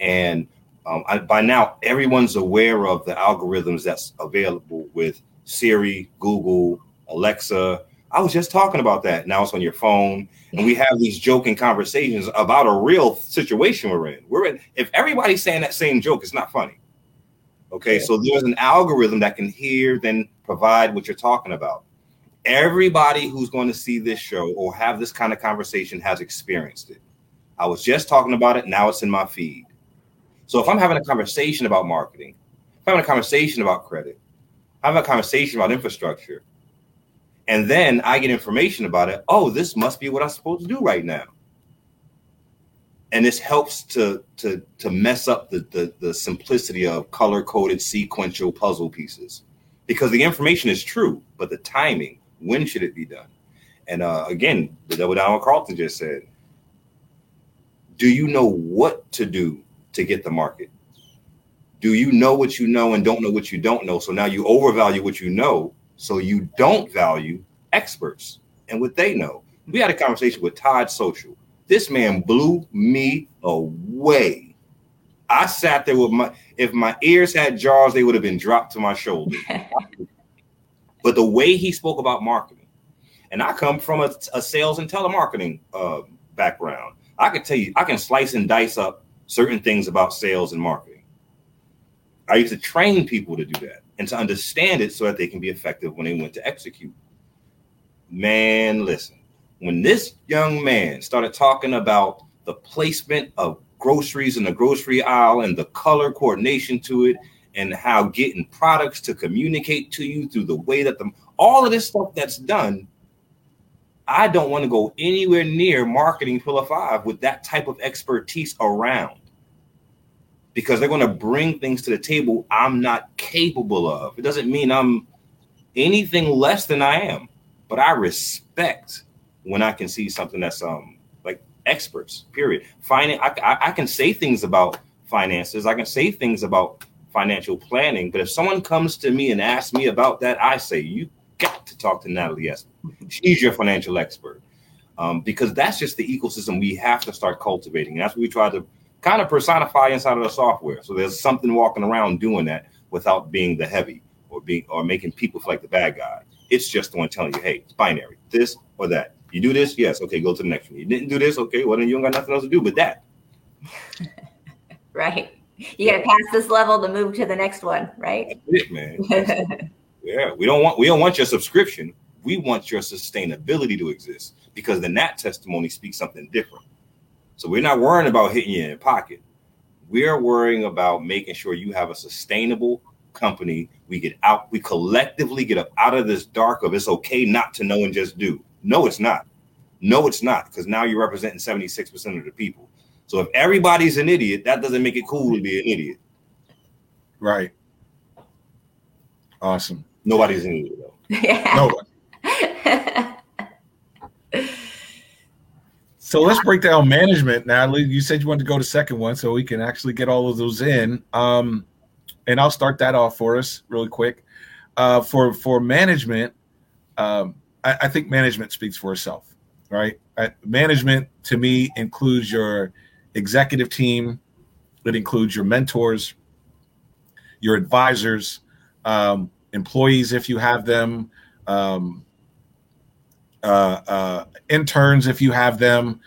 And um, I, by now, everyone's aware of the algorithms that's available with Siri, Google, Alexa. I was just talking about that. Now it's on your phone, and we have these joking conversations about a real situation we're in. We're in. If everybody's saying that same joke, it's not funny. Okay, so there's an algorithm that can hear, then provide what you're talking about. Everybody who's going to see this show or have this kind of conversation has experienced it. I was just talking about it. Now it's in my feed. So if I'm having a conversation about marketing, if I'm having a conversation about credit, I'm having a conversation about infrastructure, and then I get information about it, oh, this must be what I'm supposed to do right now. And this helps to to to mess up the the, the simplicity of color coded sequential puzzle pieces, because the information is true, but the timing, when should it be done? And uh, again, the double down what Karlton just said. Do you know what to do to get the market. Do you know what you know and don't know what you don't know? So now you overvalue what you know, so you don't value experts and what they know. We had a conversation with Todd Social. This man blew me away. I sat there with my if my ears had jaws, they would have been dropped to my shoulder. but the way he spoke about marketing, and I come from a, a sales and telemarketing uh, background. I can tell you, I can slice and dice up certain things about sales and marketing. I used to train people to do that and to understand it so that they can be effective when they went to execute. Man, listen, when this young man started talking about the placement of groceries in the grocery aisle and the color coordination to it and how getting products to communicate to you through the way that the all of this stuff that's done I don't want to go anywhere near marketing Pillar 5 with that type of expertise around because they're going to bring things to the table I'm not capable of. It doesn't mean I'm anything less than I am, but I respect when I can see something that's um like experts. Period. Finance. I, I, I can say things about finances. I can say things about financial planning. But if someone comes to me and asks me about that, I say you got to talk to Natalie Esper. She's your financial expert. Um, because that's just the ecosystem we have to start cultivating. And that's what we try to kind of personify inside of the software. So there's something walking around doing that without being the heavy or being or making people feel like the bad guy. It's just the one telling you, hey, it's binary, this or that. You do this, yes, okay, go to the next one. You didn't do this, okay, well then you don't got nothing else to do but that. right. You got to pass this level to move to the next one, right? That's it, man. yeah, we don't want we don't want your subscription. We want your sustainability to exist because then that testimony speaks something different. So we're not worrying about hitting you in the pocket. We're worrying about making sure you have a sustainable company. We get out, we collectively get up out of this dark of it's okay not to know and just do. No, it's not. No, it's not, because now you're representing 76% of the people. So if everybody's an idiot, that doesn't make it cool to be an idiot. Right. Awesome. Nobody's an idiot though. Yeah. Nobody. So let's break down management, Natalie. You said you wanted to go to second one, so we can actually get all of those in. Um, and I'll start that off for us really quick. Uh, for for management, um, I, I, think management speaks for itself, right? I, management to me includes your executive team. It includes your mentors, your advisors, um, employees if you have them, um, uh, uh, interns if you have them,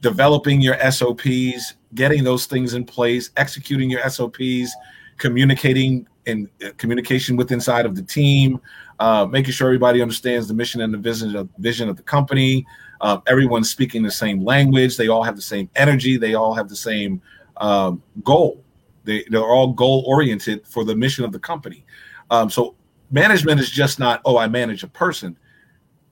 developing your SOPs, getting those things in place, executing your SOPs, communicating and uh, communication with inside of the team, uh, making sure everybody understands the mission and the vision of, vision of the company. Uh, everyone's speaking the same language. They all have the same energy. They all have the same um, goal. They, they're all goal oriented for the mission of the company. Um, so management is just not, oh, I manage a person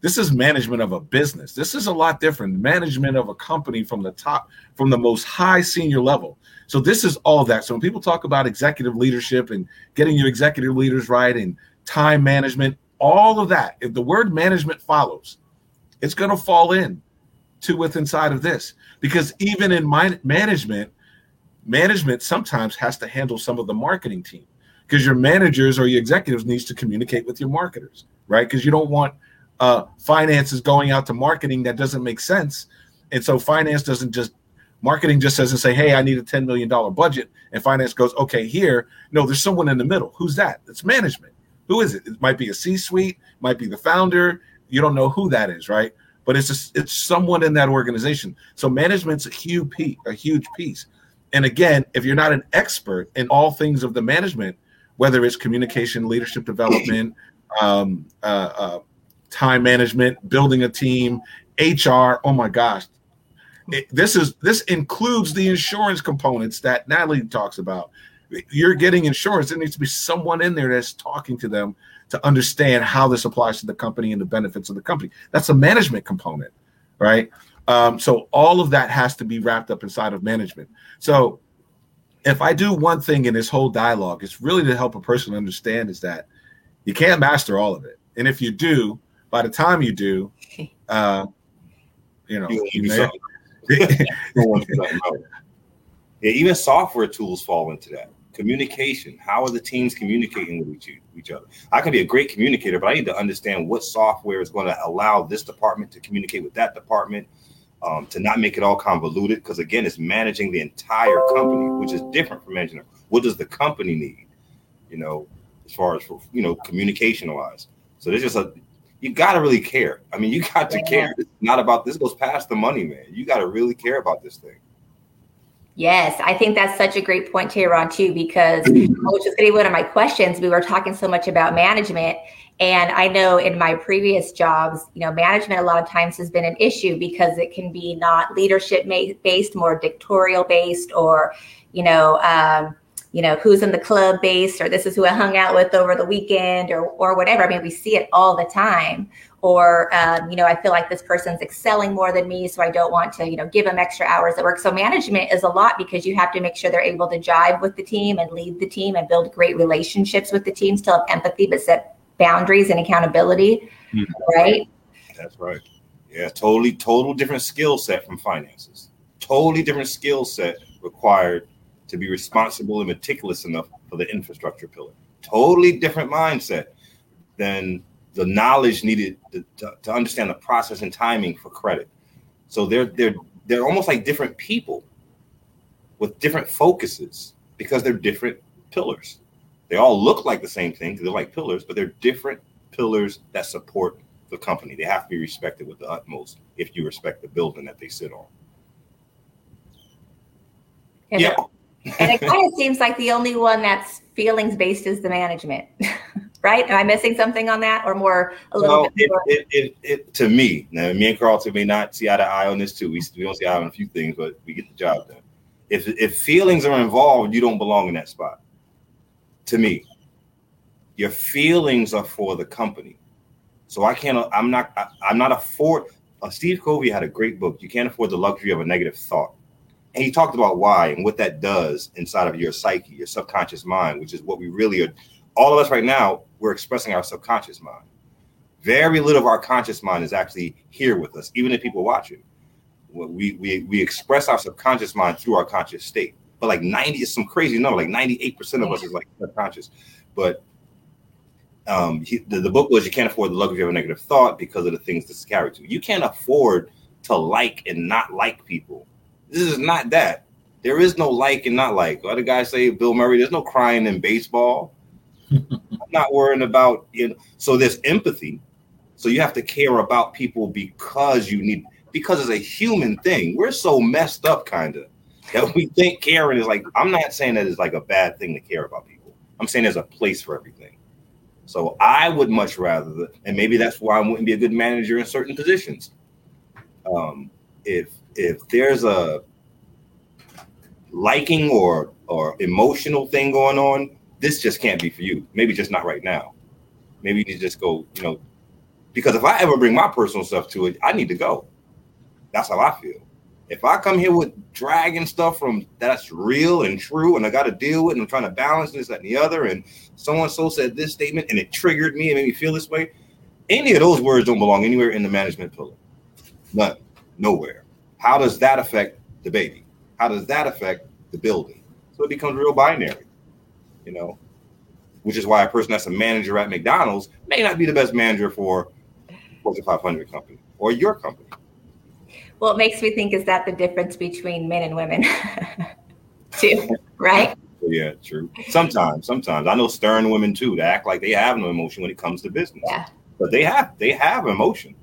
this is management of a business. This is a lot different. Management of a company from the top, from the most high senior level. So this is all that. So when people talk about executive leadership and getting your executive leaders right and time management, all of that, if the word management follows, it's going to fall in to within inside of this. Because even in my management, management sometimes has to handle some of the marketing team because your managers or your executives needs to communicate with your marketers, right? Because you don't want uh, finance is going out to marketing that doesn't make sense. And so finance doesn't just marketing just doesn't say, "Hey, I need a ten million dollar budget," and finance goes, "Okay, here." No, there's someone in the middle. Who's that? It's management. Who is it? It might be a C-suite, might be the founder. You don't know who that is, right? But it's just, it's someone in that organization. So management's a huge piece, a huge piece. And again, if you're not an expert in all things of the management, whether it's communication, leadership development, um, uh, uh, time management, building a team, HR. Oh my gosh. It, this is this includes the insurance components that Natalie talks about. You're getting insurance. There needs to be someone in there that's talking to them to understand how this applies to the company and the benefits of the company. That's a management component, right? Um, so all of that has to be wrapped up inside of management. So if I do one thing in this whole dialogue, it's really to help a person understand is that you can't master all of it. And if you do, by the time you do, uh, you know, you, you may, yeah, even software tools fall into that communication. How are the teams communicating with each, each other? I can be a great communicator, but I need to understand what software is going to allow this department to communicate with that department, um, to not make it all convoluted. Because again, it's managing the entire company, which is different from managing. What does the company need? You know, as far as you know, communication wise. So there's just a you got to really care. I mean, you got to yeah. care. It's not about this goes past the money, man. You got to really care about this thing. Yes, I think that's such a great point, Tehrann, too, because which is going to be one of my questions. We were talking so much about management. And I know in my previous jobs, you know, management a lot of times has been an issue because it can be not leadership based, more dictatorial based, or, you know, um, you know, who's in the club based, or this is who I hung out with over the weekend, or or whatever. I mean, we see it all the time. Or um, you know i feel like this person's excelling more than me so i don't want to you know give them extra hours at work. So management is a lot because you have to make sure they're able to jive with the team and lead the team and build great relationships with the team. Still have empathy but set boundaries and accountability mm-hmm. right? That's right. Yeah totally total different skill set from finances. Totally different skill set required to be responsible and meticulous enough for the infrastructure pillar totally different mindset than the knowledge needed to, to, to, understand the process and timing for credit. So they're they're they're almost like different people with different focuses because they're different pillars. They all look like the same thing because they're like pillars, but they're different pillars that support the company. They have to be respected with the utmost if you respect the building that they sit on. And yeah. And it kind of seems like the only one that's feelings based is the management. right? Am I missing something on that, or more a little bit? It, it, it, to me, now me and Karlton may not see eye to eye on this too. We, we don't see eye on a few things, but we get the job done. If if feelings are involved, you don't belong in that spot. To me, your feelings are for the company. So I can't. I'm not. I, am not afford. Uh, Steve Covey had a great book. You can't afford the luxury of a negative thought, and he talked about why and what that does inside of your psyche, your subconscious mind, which is what we really are all of us right now, we're expressing our subconscious mind. Very little of our conscious mind is actually here with us, even if people watching. We, we, we express our subconscious mind through our conscious state. But like 90 is some crazy number, like 98% of us is like subconscious. But um, he, the, the book was You Can't Afford the Luxury of a Negative Thought because of the things this carry to. You can't afford to like and not like people. This is not that. There is no like and not like. What the guy say, Bill Murray, there's no crying in baseball. I'm not worrying about you know. So there's empathy. So you have to care about people because you need because it's a human thing. We're so messed up, kind of, that we think caring is like. I'm not saying that it's like a bad thing to care about people. I'm saying there's a place for everything. So I would much rather, and maybe that's why I wouldn't be a good manager in certain positions. Um, if if there's a liking or or emotional thing going on, this just can't be for you. Maybe just not right now. Maybe you need to just go, you know, because if I ever bring my personal stuff to it, I need to go. That's how I feel. If I come here with dragging stuff from that's real and true, and I got to deal with, and I'm trying to balance this, that, and the other, and so and so said this statement, and it triggered me and made me feel this way, any of those words don't belong anywhere in the management pillar. None, nowhere. How does that affect the baby? How does that affect the building? So it becomes real binary you know, which is why a person that's a manager at McDonald's may not be the best manager for Fortune 500 company or your company. Well, it makes me think is that the difference between men and women, too, right? Yeah, true. Sometimes, sometimes I know stern women too that act like they have no emotion when it comes to business. Yeah. But they have they have emotion.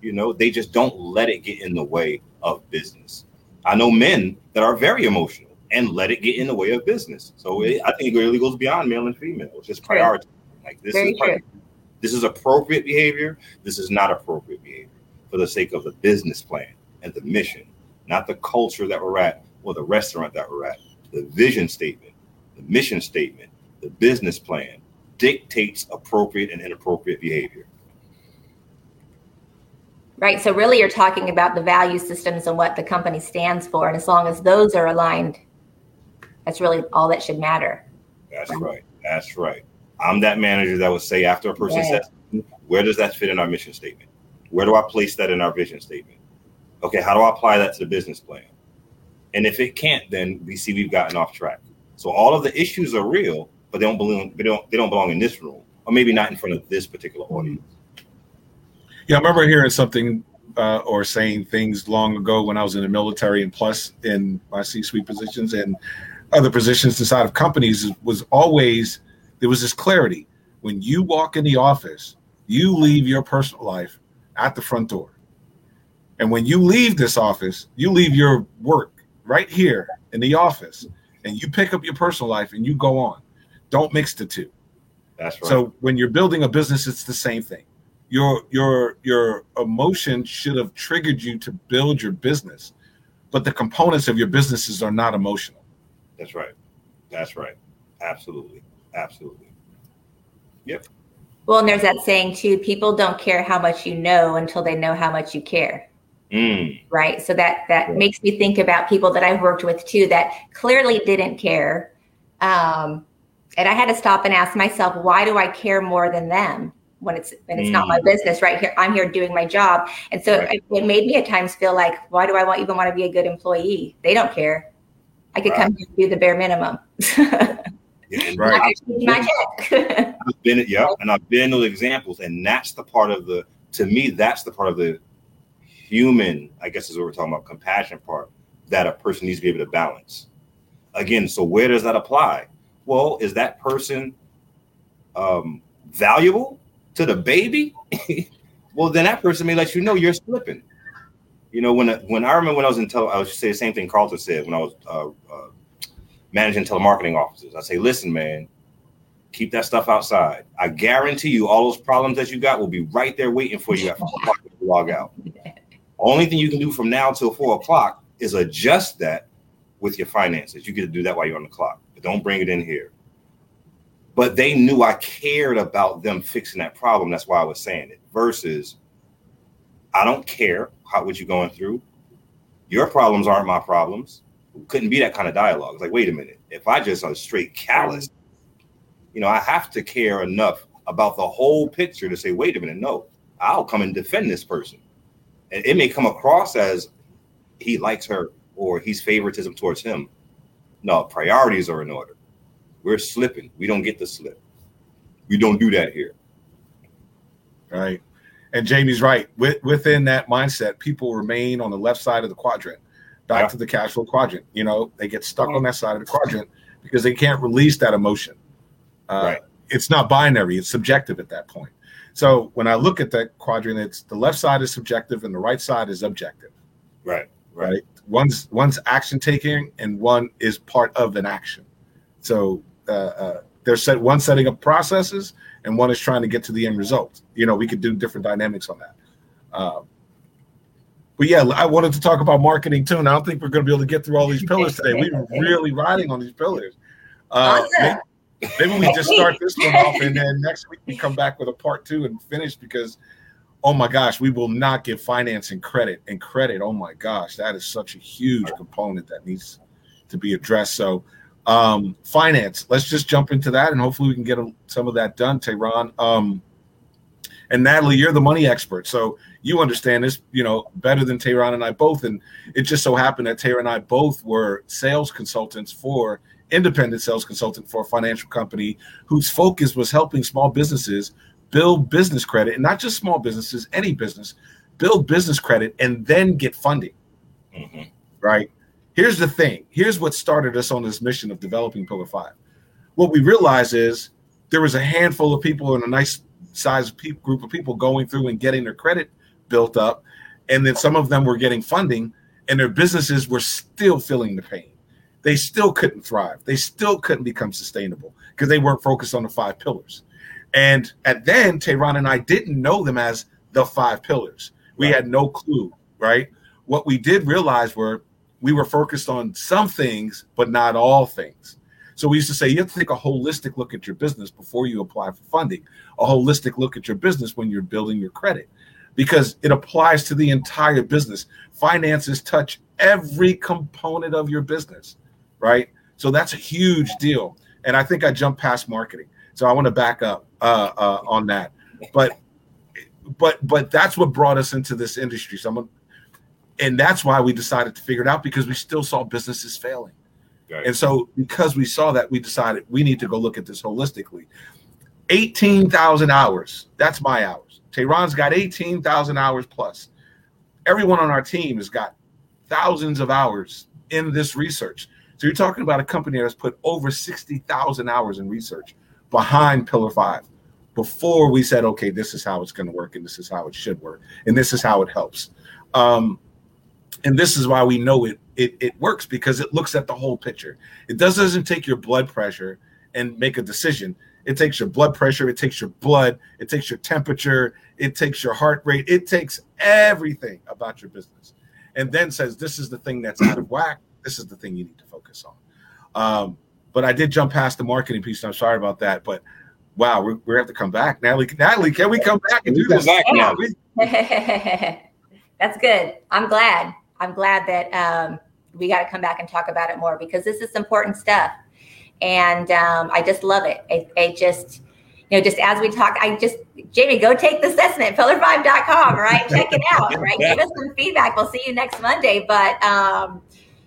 You know, they just don't let it get in the way of business. I know men that are very emotional and let it get in the way of business. So it, I think it really goes beyond male and female. It's just priority. Like this Very is true. this is appropriate behavior. This is not appropriate behavior for the sake of the business plan and the mission, not the culture that we're at or the restaurant that we're at. The vision statement, the mission statement, the business plan dictates appropriate and inappropriate behavior. Right. So really you're talking about the value systems and what the company stands for. And as long as those are aligned that's really all that should matter. That's right. That's right. I'm that manager that would say after a person yeah. says, where does that fit in our mission statement? Where do I place that in our vision statement? Okay, how do I apply that to the business plan? And if it can't, then we see we've gotten off track. So all of the issues are real, but they don't belong. They don't. They don't belong in this room, or maybe not in front of this particular audience. Yeah, I remember hearing something uh, or saying things long ago when I was in the military and plus in my C-suite positions and other positions inside of companies was always there was this clarity when you walk in the office, you leave your personal life at the front door. And when you leave this office, you leave your work right here in the office and you pick up your personal life and you go on. Don't mix the two. That's right. So when you're building a business, it's the same thing. Your your your emotion should have triggered you to build your business, but the components of your businesses are not emotional. That's right. That's right. Absolutely. Absolutely. Yep. Well, and there's that saying too people don't care how much you know until they know how much you care. Mm. Right. So that that Yeah. makes me think about people that I've worked with too that clearly didn't care. Um, and I had to stop and ask myself, why do I care more than them when it's when it's not my business? Right here, I'm here doing my job, and so Right. it, it made me at times feel like, why do I want even want to be a good employee? They don't care. I could come here and do the bare minimum. Yeah, Right. My check. I've been yeah, and I've been those examples, and that's the part of the to me, that's the part of the human, I guess is what we're talking about, compassion part that a person needs to be able to balance. Again, so where does that apply? Well, is that person um valuable to the baby? well, then that person may let you know you're slipping. You know, when when I remember when I was in tele, I was say the same thing Karlton said when I was uh, uh, managing telemarketing offices. I say, listen, man, keep that stuff outside. I guarantee you, all those problems that you got will be right there waiting for you at four o'clock when you log out. Only thing you can do from now till four o'clock is adjust that with your finances. You get to do that while you're on the clock, but don't bring it in here. But they knew I cared about them fixing that problem. That's why I was saying it. Versus, I don't care how what you're going through. Your problems aren't my problems. Couldn't be that kind of dialogue. It's like, wait a minute. If I just are straight callous, you know, I have to care enough about the whole picture to say, wait a minute, no, I'll come and defend this person. And it may come across as he likes her or he's favoritism towards him. No, priorities are in order. We're slipping. We don't get to slip. We don't do that here. right? And Jamie's right. With, within that mindset, people remain on the left side of the quadrant, back Yeah. to the cash flow quadrant. You know, they get stuck on that side of the quadrant because they can't release that emotion. Uh, Right. It's not binary; it's subjective at that point. So when I look at that quadrant, it's the left side is subjective and the right side is objective. Right. Right. One's one's action taking and one is part of an action. So uh, uh, they're set one setting up processes and one is trying to get to the end result. You know, we could do different dynamics on that. Um, but yeah, I wanted to talk about marketing too, and I don't think we're going to be able to get through all these pillars today. We were really riding on these pillars. Uh, Awesome. maybe, maybe we just start this one off, and then next week we come back with a part two and finish because, oh my gosh, we will not give financing credit and credit. Oh my gosh, that is such a huge component that needs to be addressed. So um, finance. Let's just jump into that, and hopefully we can get a, some of that done, Tehrann. Um, and Natalie, you're the money expert, so you understand this, you know, better than Tehrann and I both. And it just so happened that Tehrann and I both were sales consultants for independent sales consultant for a financial company whose focus was helping small businesses build business credit, and not just small businesses, any business, build business credit and then get funding Mhm. right? Here's the thing. Here's what started us on this mission of developing Pillar Five. What we realized is there was a handful of people and a nice size pe- group of people going through and getting their credit built up, and then some of them were getting funding, and their businesses were still feeling the pain. They still couldn't thrive. They still couldn't become sustainable because they weren't focused on the five pillars. And at then, Tehrann and I didn't know them as the five pillars. We Right. had no clue, right? What we did realize were we were focused on some things, but not all things. So we used to say you have to take a holistic look at your business before you apply for funding, a holistic look at your business when you're building your credit, because it applies to the entire business. Finances touch every component of your business, right? So that's a huge deal. And I think I jumped past marketing, so I want to back up uh, uh, on that. But but but that's what brought us into this industry. So I'm gonna- and that's why we decided to figure it out because we still saw businesses failing. Right. And so, because we saw that, we decided we need to go look at this holistically. 18,000 hours. That's my hours. Tehrann's got 18,000 hours plus. Everyone on our team has got thousands of hours in this research. So you're talking about a company that's put over 60,000 hours in research behind Pillar 5 before we said, okay, this is how it's going to work and this is how it should work and this is how it helps. Um, and this is why we know it, it it works because it looks at the whole picture. It does, doesn't take your blood pressure and make a decision. It takes your blood pressure, it takes your blood, it takes your temperature, it takes your heart rate, it takes everything about your business, and then says this is the thing that's out of whack. This is the thing you need to focus on. Um, but I did jump past the marketing piece. I'm sorry about that, but wow, we're, we have to come back, Natalie. Natalie, can we come back and do this? Back now. That's good. I'm glad. I'm glad that um, we got to come back and talk about it more because this is important stuff, and um, I just love it. I, I, just, you know, just as we talk, I just Jamie, go take the assessment, pillar5.com, right? Check it out, right? Give us some feedback. We'll see you next Monday, but. Um,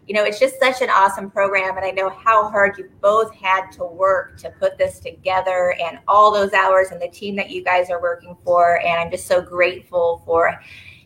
you know, it's just such an awesome program. And I know how hard you both had to work to put this together and all those hours and the team that you guys are working for. And I'm just so grateful for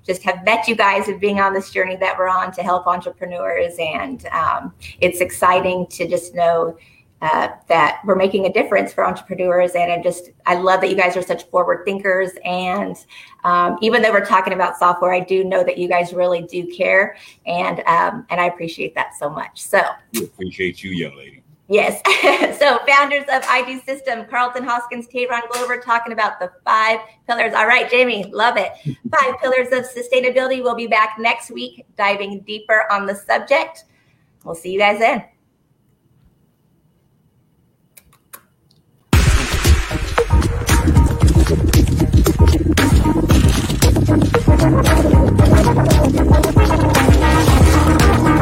just have met you guys and being on this journey that we're on to help entrepreneurs. And um, it's exciting to just know uh, that we're making a difference for entrepreneurs. And I just, I love that you guys are such forward thinkers. And um, even though we're talking about software, I do know that you guys really do care, and um, and I appreciate that so much. So we appreciate you, young lady. Yes. so founders of iDo System, Karlton Hoskins, Tehrann Glover, talking about the five pillars. All right, Jamie, love it. Five pillars of sustainability. We'll be back next week, diving deeper on the subject. We'll see you guys then.